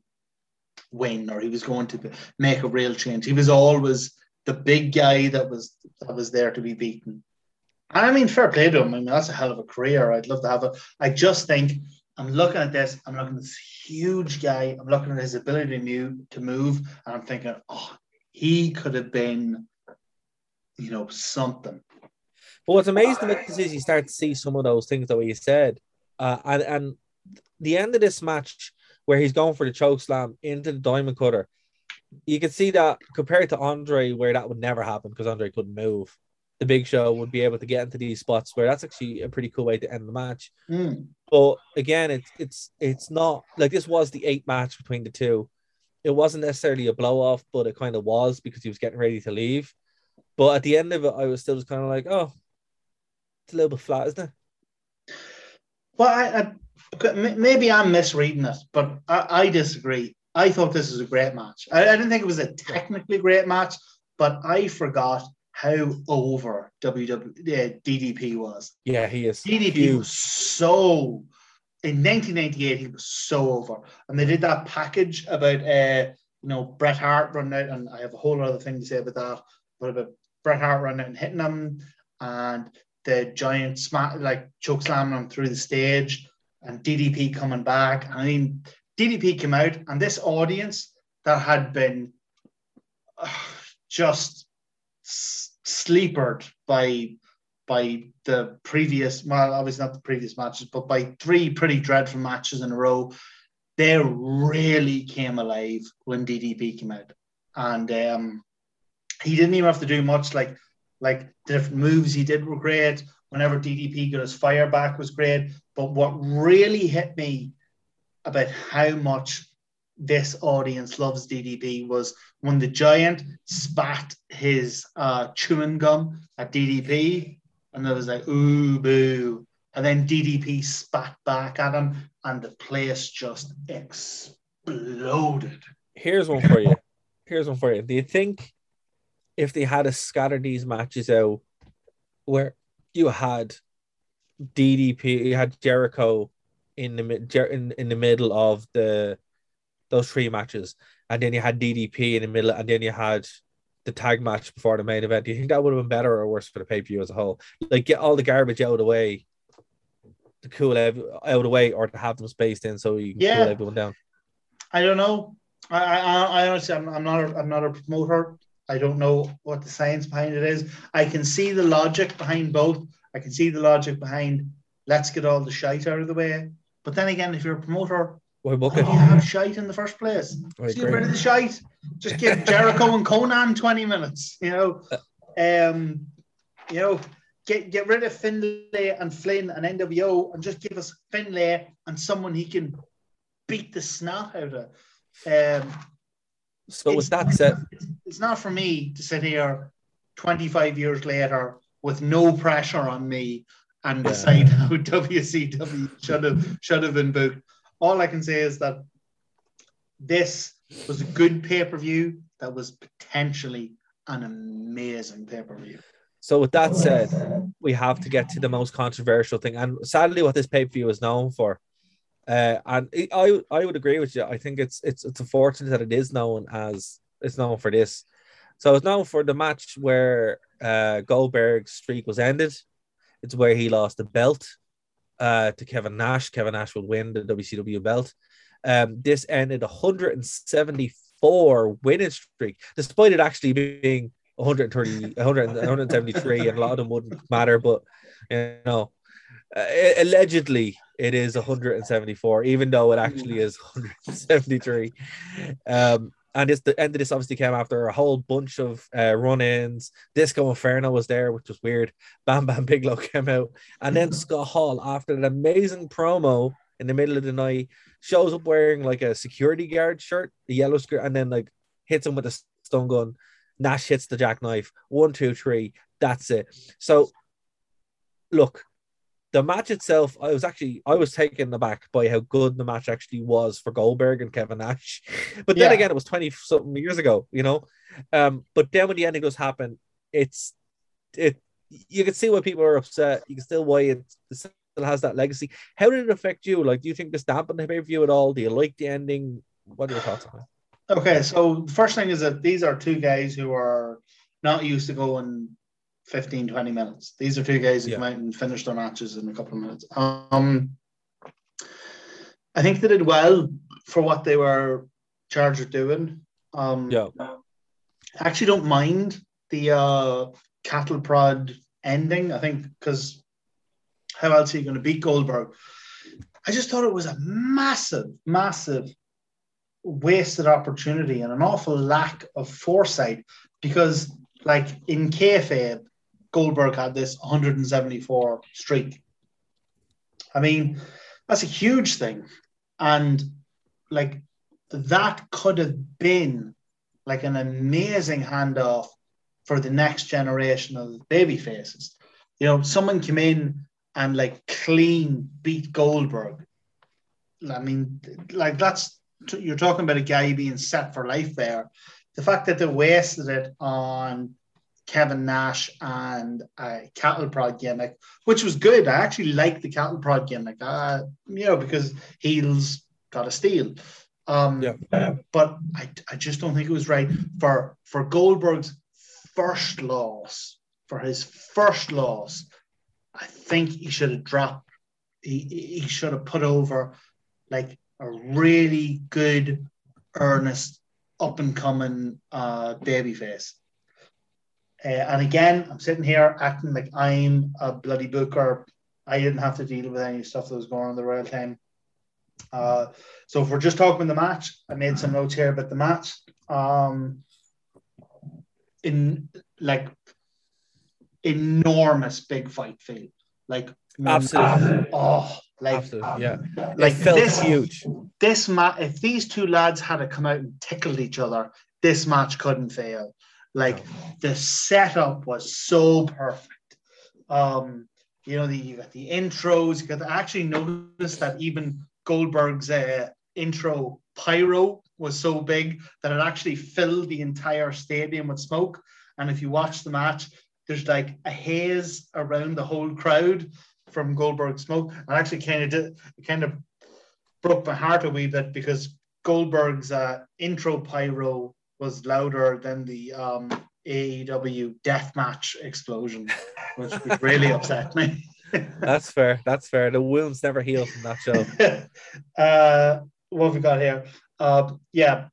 win or he was going to make a real change. He was always the big guy that was that was there to be beaten. And I mean, fair play to him. I mean, that's a hell of a career. I'd love to have it. I just think I'm looking at this. I'm looking at this huge guy. I'm looking at his ability to move, to move, and I'm thinking, oh, he could have been, you know, something. But what's amazing about this is you start to see some of those things that way you said, uh, and and the end of this match where he's going for the choke slam into the diamond cutter, you can see that compared to Andre, where that would never happen because Andre couldn't move. The Big Show would be able to get into these spots where that's actually a pretty cool way to end the match. Mm. But again, it's it's it's not like this was the eight match between the two. It wasn't necessarily a blow off, but it kind of was because he was getting ready to leave. But at the end of it, I was still just kind of like, oh, it's a little bit flat, isn't it? Well, I, I maybe I'm misreading it, but I, I disagree. I thought this was a great match. I, I didn't think it was a technically great match, but I forgot how over WW uh, DDP was. Yeah, he is. DDP huge. was so in 1998 he was so over, and they did that package about uh you know Bret Hart running out, and I have a whole other thing to say about that, but about Bret Hart running out and hitting him, and the giant smack like choke slamming him through the stage, and DDP coming back. I mean, DDP came out, and this audience that had been uh, just s- sleepered by by the previous, well, obviously not the previous matches, but by three pretty dreadful matches in a row, they really came alive when DDP came out, and um, he didn't even have to do much. Like like the different moves he did were great. Whenever DDP got his fire back was great. But what really hit me about how much this audience loves DDP was when the giant spat his uh, chewing gum at DDP, and there was like ooh boo, and then DDP spat back at him, and the place just exploded. Here's one for you. Here's one for you. Do you think if they had to scatter these matches out where you had DDP, you had Jericho in the mid in, in the middle of the those three matches, and then you had DDP in the middle, and then you had the tag match before the main event. Do you think that would have been better or worse for the pay per view as a whole? Like get all the garbage out of the way, to cool ev- out of the way, or to have them spaced in so you can Yeah. cool everyone down. I don't know. I, I, I honestly, I'm, I'm not, a, I'm not a promoter. I don't know what the science behind it is. I can see the logic behind both. I can see the logic behind let's get all the shite out of the way. But then again, if you're a promoter, Why book why it? do you have shite in the first place? Just get rid of the shite. Just give Jericho and Konnan 20 minutes, you know. Um, you know, get get rid of Finlay and Flynn and NWO and just give us Finlay and someone he can beat the snot out of. Um, So with that said, it's, it's not for me to sit here 25 years later with no pressure on me and Yeah. decide how WCW should have should have been booked. All I can say is that this was a good pay per view that was potentially an amazing pay per view. So with that said, we have to get to the most controversial thing, and sadly, what this pay per view is known for. Uh, and it- I I would agree with you. I think it's it's it's unfortunate that it is known as it's known for this. So it's known for the match where uh, Goldberg's streak was ended. It's where he lost the belt uh, to Kevin Nash. Kevin Nash would win the WCW belt. Um, this ended a 174 winning streak, despite it actually being 130, 100, 173, and a lot of them wouldn't matter. But you know, uh, allegedly it is 174, even though it actually is 173. Um, and this the end of this obviously came after a whole bunch of uh, run-ins. Disco Inferno was there, which was weird. Bam Bam Bigelow came out, and then Scott Hall after an amazing promo in the middle of the night shows up wearing like a security guard shirt, a yellow skirt, and then like hits him with a stun gun. Nash hits the jackknife. One, two, three. That's it. So, look, the match itself, I was actually I was taken aback by how good the match actually was for Goldberg and Kevin Nash. But then Yeah. again, it was twenty something years ago, you know. Um, but then when the ending does happen, it's it. You can see why people are upset. You can still why it still has that legacy. How did it affect you? Like, do you think this dampened the pay per view at all? Do you like the ending? What are your thoughts on it? Okay, so the first thing is that these are two guys who are not used to going 15, 20 minutes. These are two guys who Yeah. come out and finish their matches in a couple of minutes. Um, I think they did well for what they were charged with doing. Um, Yeah. I actually don't mind the uh, cattle prod ending. I think because how else are you going to beat Goldberg? I just thought it was a massive, massive wasted opportunity and an awful lack of foresight because, like in kayfabe, Goldberg had this 174 streak. I mean, that's a huge thing, and like that could have been like an amazing handoff for the next generation of baby faces. You know, someone came in and like clean beat Goldberg. I mean, like that's you're talking about a guy being set for life there. The fact that they wasted it on Kevin Nash and a cattle prod gimmick, which was good. I actually liked the cattle prod gimmick, uh, you know, because heels got a steal. Um, Yeah. But I, I just don't think it was right for for Goldberg's first loss, for his first loss. I think he should have dropped. He he should have put over like a really good, earnest, up and coming uh, babyface. Uh, and again, I'm sitting here acting like I'm a bloody booker. I didn't have to deal with any stuff that was going on in the Royal Time. Uh, so if we're just talking the match, I made some notes here about the match. Um, in like enormous big fight feel, like Absolutely. Oh, like Absolutely. Yeah. like this huge. this match, if these two lads had to come out and tickled each other, this match couldn't fail. Like the setup was so perfect. Um, you know, the, you got the intros. You got the, I actually noticed that even Goldberg's uh, intro pyro was so big that it actually filled the entire stadium with smoke. And if you watch the match, there's like a haze around the whole crowd from Goldberg smoke. And actually kind of did, it kind of broke my heart a wee bit because Goldberg's uh, intro pyro was louder than the um, AEW deathmatch explosion, which really upset me. That's fair. That's fair. The wounds never heal from that show. uh, what have we got here? Uh, yeah,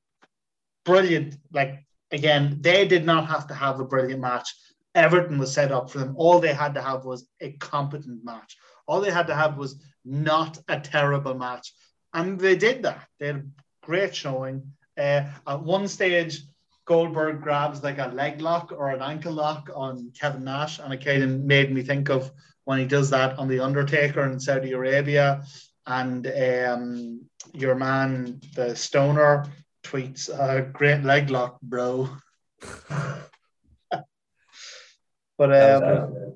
brilliant. Like again, they did not have to have a brilliant match. Everything was set up for them. All they had to have was a competent match. All they had to have was not a terrible match, and they did that. They had a great showing. Uh, at one stage, Goldberg grabs like a leg lock or an ankle lock on Kevin Nash, and it kind of made me think of when he does that on the Undertaker in Saudi Arabia, and um, your man the Stoner tweets, uh, "Great leg lock, bro." but um,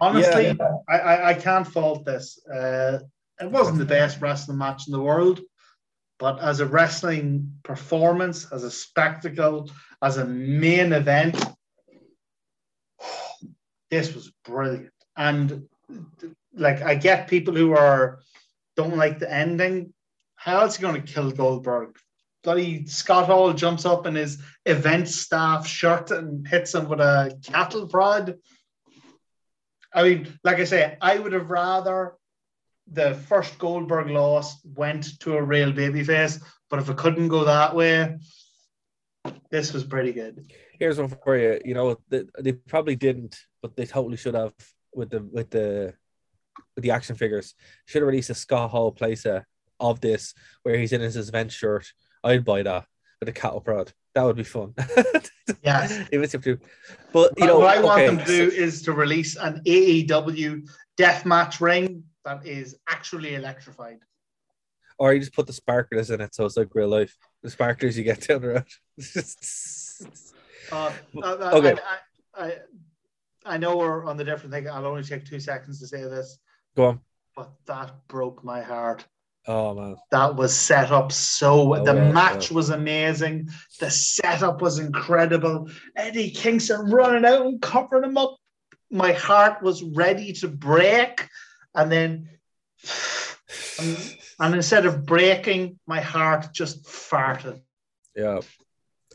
honestly, I, I I can't fault this. Uh, it wasn't the best wrestling match in the world, but as a wrestling performance, as a spectacle, as a main event, this was brilliant. And like, I get people who are don't like the ending. How else are you going to kill Goldberg? Bloody Scott Hall jumps up in his event staff shirt and hits him with a cattle prod. I mean, like I say, I would have rather the first Goldberg loss went to a real babyface, but if it couldn't go that way, this was pretty good. Here's one for you. You know, they, they probably didn't, but they totally should have with the with the with the action figures. Should have released a Scott Hall playset of this where he's in his event shirt. I'd buy that with a cattle prod. That would be fun. Yes. Up to, but you know, what I want okay, them to do is to release an AEW deathmatch ring that is actually electrified. or you just put the sparklers in it, so it's like real life. The sparklers you get down the road. Uh, uh, Okay. I, I, I know we're on the different thing. I'll only take two seconds to say this, Go on. but that broke my heart. Oh man, That was set up so Oh, the yeah, match yeah. was amazing. The setup was incredible. Eddie Kingston running out and covering him up. My heart was ready to break. And then and, and instead of breaking, my heart just farted. yeah.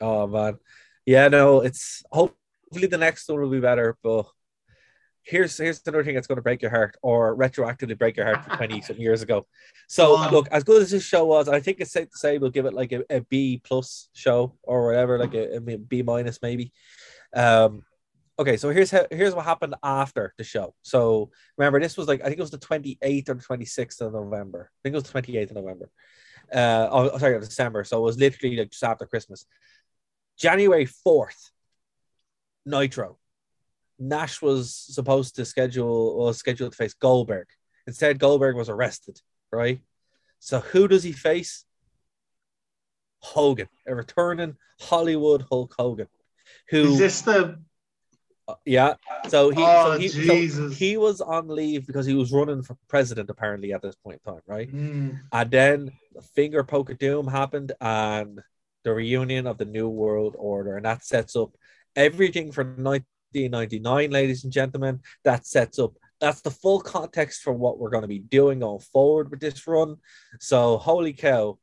Oh man, yeah. No, it's hopefully the next one will be better. But here's here's another thing that's going to break your heart or retroactively break your heart for 20 some years ago. So look, as good as this show was, I think it's safe to say we'll give it like a, a B plus show or whatever, like a, a B minus maybe. Um, okay, so here's how, here's what happened after the show. So remember, this was like I think it was the 28th or the 26th of November. I think it was the 28th of November. Uh, oh, sorry, December. So it was literally like just after Christmas. January 4th, Nitro. Nash was supposed to schedule was scheduled to face Goldberg. Instead, Goldberg was arrested, right? So who does he face? Hogan, a returning Hollywood Hulk Hogan. Who Is this the yeah. So he, Oh, so he, so he was on leave because he was running for president apparently at this point in time, right? Hmm. And then the finger poke of doom happened and the reunion of the New World Order. And that sets up everything from 1999, ladies and gentlemen. That sets up that's the full context for what we're going to be doing going forward with this run. So holy cow.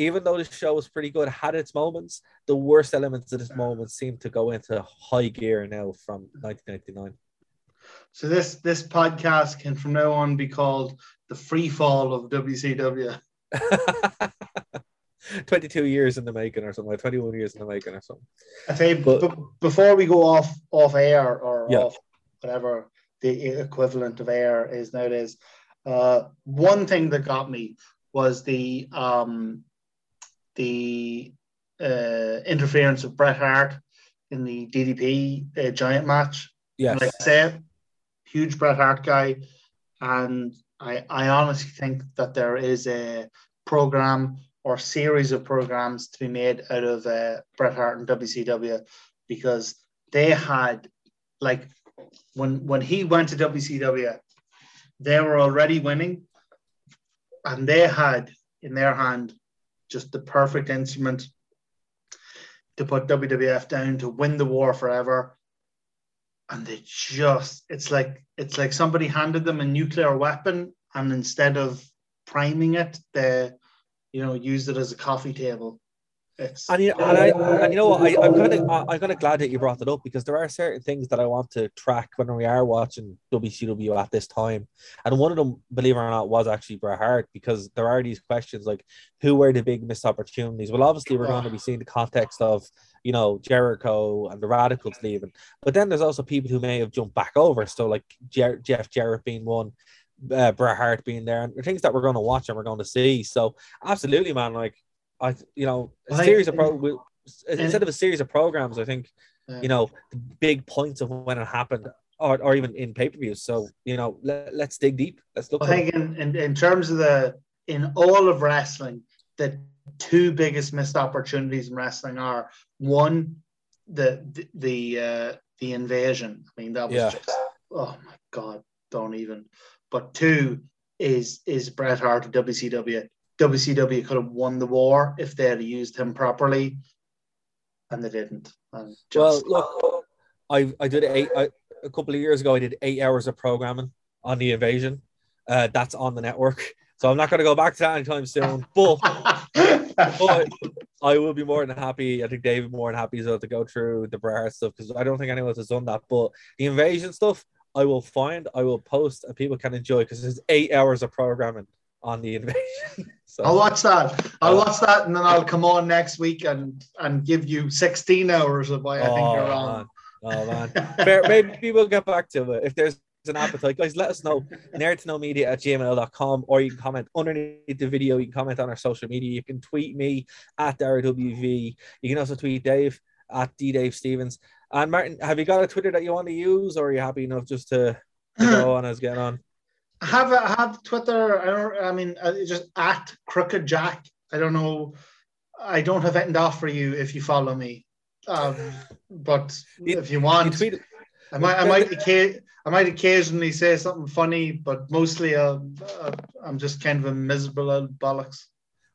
Even though the show was pretty good, had its moments, the worst elements of this moment seem to go into high gear now from 1999. So this this podcast can from now on be called the free fall of WCW. 22 years in the making or something, like 21 years in the making or something. I say But- b- before we go off off air or Yeah. off whatever the equivalent of air is nowadays, uh, one thing that got me was the um, the uh, interference of Bret Hart in the DDP uh, giant match. Yes. Like I said, huge Bret Hart guy, and I I honestly think that there is a program or series of programs to be made out of uh, Bret Hart and WCW because they had like when when he went to WCW, they were already winning, and they had in their hand just the perfect instrument to put WWF down to win the war forever. And they just it's like it's like somebody handed them a nuclear weapon and instead of priming it, they you know used it as a coffee table. It's And you, and, I, and you know what? I, I'm kind of I'm kind of glad that you brought it up because there are certain things that I want to track when we are watching WCW at this time, and one of them, believe it or not, was actually Bret Hart because there are these questions like who were the big missed opportunities. Well, obviously we're going to be seeing the context of you know Jericho and the Radicalz leaving, but then there's also people who may have jumped back over. So like Jer- Jeff Jarrett being one. Uh, Bret Hart being there, and things that we're going to watch and we're going to see. So, absolutely, man. Like, I, you know, a Like, series of pro and- instead of a series of programs, I think Yeah. you know the big points of when it happened, or, or even in pay per views. So you know, let, let's dig deep. Let's look. I think in, in, in terms of the in all of wrestling, the two biggest missed opportunities in wrestling are one, the the the, uh, the invasion. I mean, that was Yeah. just oh my god, don't even. But two is is Bret Hart WCW. WCW could have won the war if they had used him properly, and they didn't. And Well, just, look, I I did eight I, a couple of years ago. I did eight hours of programming on the invasion. Uh, that's on the network. So I'm not going to go back to that anytime soon. But but I will be more than happy. I think David more than happy as well to go through the Bret Hart stuff because I don't think anyone else has done that. But the invasion stuff, I will find, I will post, and people can enjoy because there's eight hours of programming on the invasion. so I'll watch that. I'll uh, watch that, and then I'll come on next week and and give you 16 hours of why I think you're Oh, wrong. man. Oh man, Fair, maybe we'll get back to it if there's an appetite, guys. Let us know. Nerd to know media at gmail.com or you can comment underneath the video. You can comment on our social media. You can tweet me at DaraWV. You can also tweet Dave at D Dave Stevens. And Martin, have you got a Twitter that you want to use, or are you happy enough just to, to go on as get on? Have have Twitter. I don't. I mean, uh, just at Crooked Jack. I don't know. I don't have anything to offer you if you follow me. Um, but You- if you want, You I might. I might. I might occasionally say something funny, but mostly uh, uh, I'm just kind of a miserable old bollocks.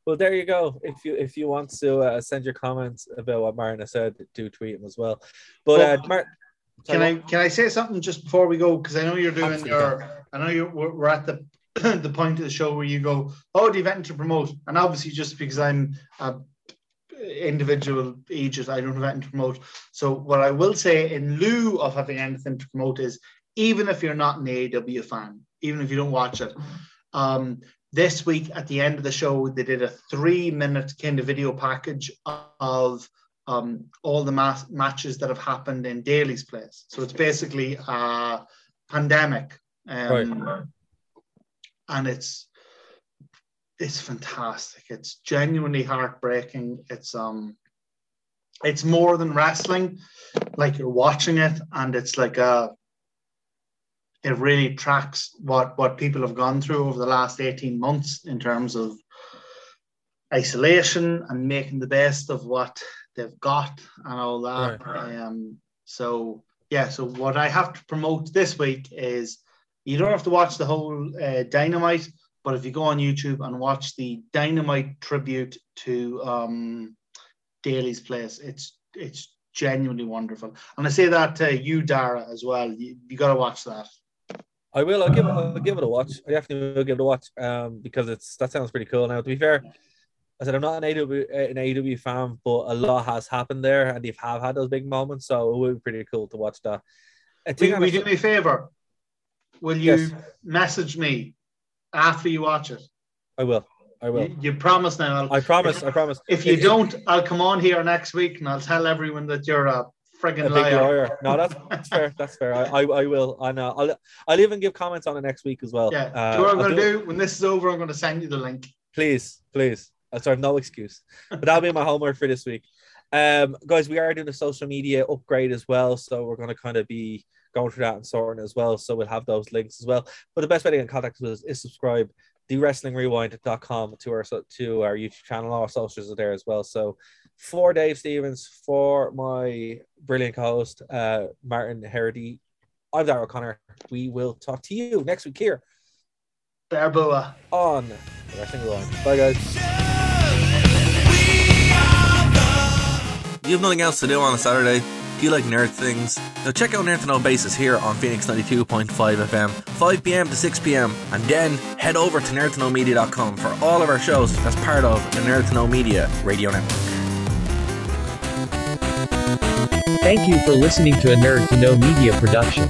well, there you go. If you if you want to uh, send your comments about what Marina said, do tweet him as well. But uh, Well, Can I can I say something just before we go? Because I know you're doing Absolutely. your. I know you're we're, we're at the the point of the show where you go, oh, do you have to promote? And obviously, just because I'm a individual ages. I don't have anything to promote. So what I will say in lieu of having anything to promote is even if you're not an AEW fan, even if you don't watch it, um, this week at the end of the show, they did a three minute kind of video package of um, all the ma- matches that have happened in Daily's place. So it's basically a pandemic. Um, Right. And it's it's fantastic. It's genuinely heartbreaking. It's um it's more than wrestling. Like you're watching it and it's like a it really tracks what what people have gone through over the last 18 months in terms of isolation and making the best of what they've got and all that. Um, so yeah, so what I have to promote this week is you don't have to watch the whole uh, Dynamite, but if you go on YouTube and watch the Dynamite tribute to um, Daily's Place, it's it's genuinely wonderful. And I say that to you, Dara, as well. You, you got to watch that. I will. I'll give it. I'll give it a watch. I definitely will give it a watch. Um, because it's that sounds pretty cool. Now, to be fair, I said I'm not an AW an AW fan, but a lot has happened there, and they've have had those big moments. So it would be pretty cool to watch that. I Will, think will I'm- you do me a favor? Will you Yes. message me after you watch it? I will. I will. You, you promise now. I'll, I promise. I promise. If you If- don't, I'll come on here next week and I'll tell everyone that you're a friggin' a liar. lawyer. No, that's, that's fair. That's fair. I, I, I will. And uh, I'll I'll even give comments on it next week as well. Yeah. Uh, do what I'm going to do? When this is over, I'm going to send you the link. Please, please. I sorry, no excuse. But that'll be my homework for this week. Um, guys, we are doing a social media upgrade as well, so we're going to kind of be going through that and sorting as well. So we'll have those links as well. But the best way to get in contact with us is subscribe thewrestlingrewind.com to our to our YouTube channel. All our socials are there as well. So for Dave Stevens, for my brilliant co-host uh, Martin Herity, I'm Darrell Connor. We will talk to you next week here Barboa. on the Wrestling Rewind. Bye, guys. You have nothing else to do on a Saturday? Do you like nerd things? Now check out Nerd to Know Basis here on Phoenix 92.5 FM, 5pm to 6pm, and then head over to nerdtoknowmedia.com for all of our shows as part of the Nerd to Know Media radio network. Thank you for listening to a Nerd to Know Media production.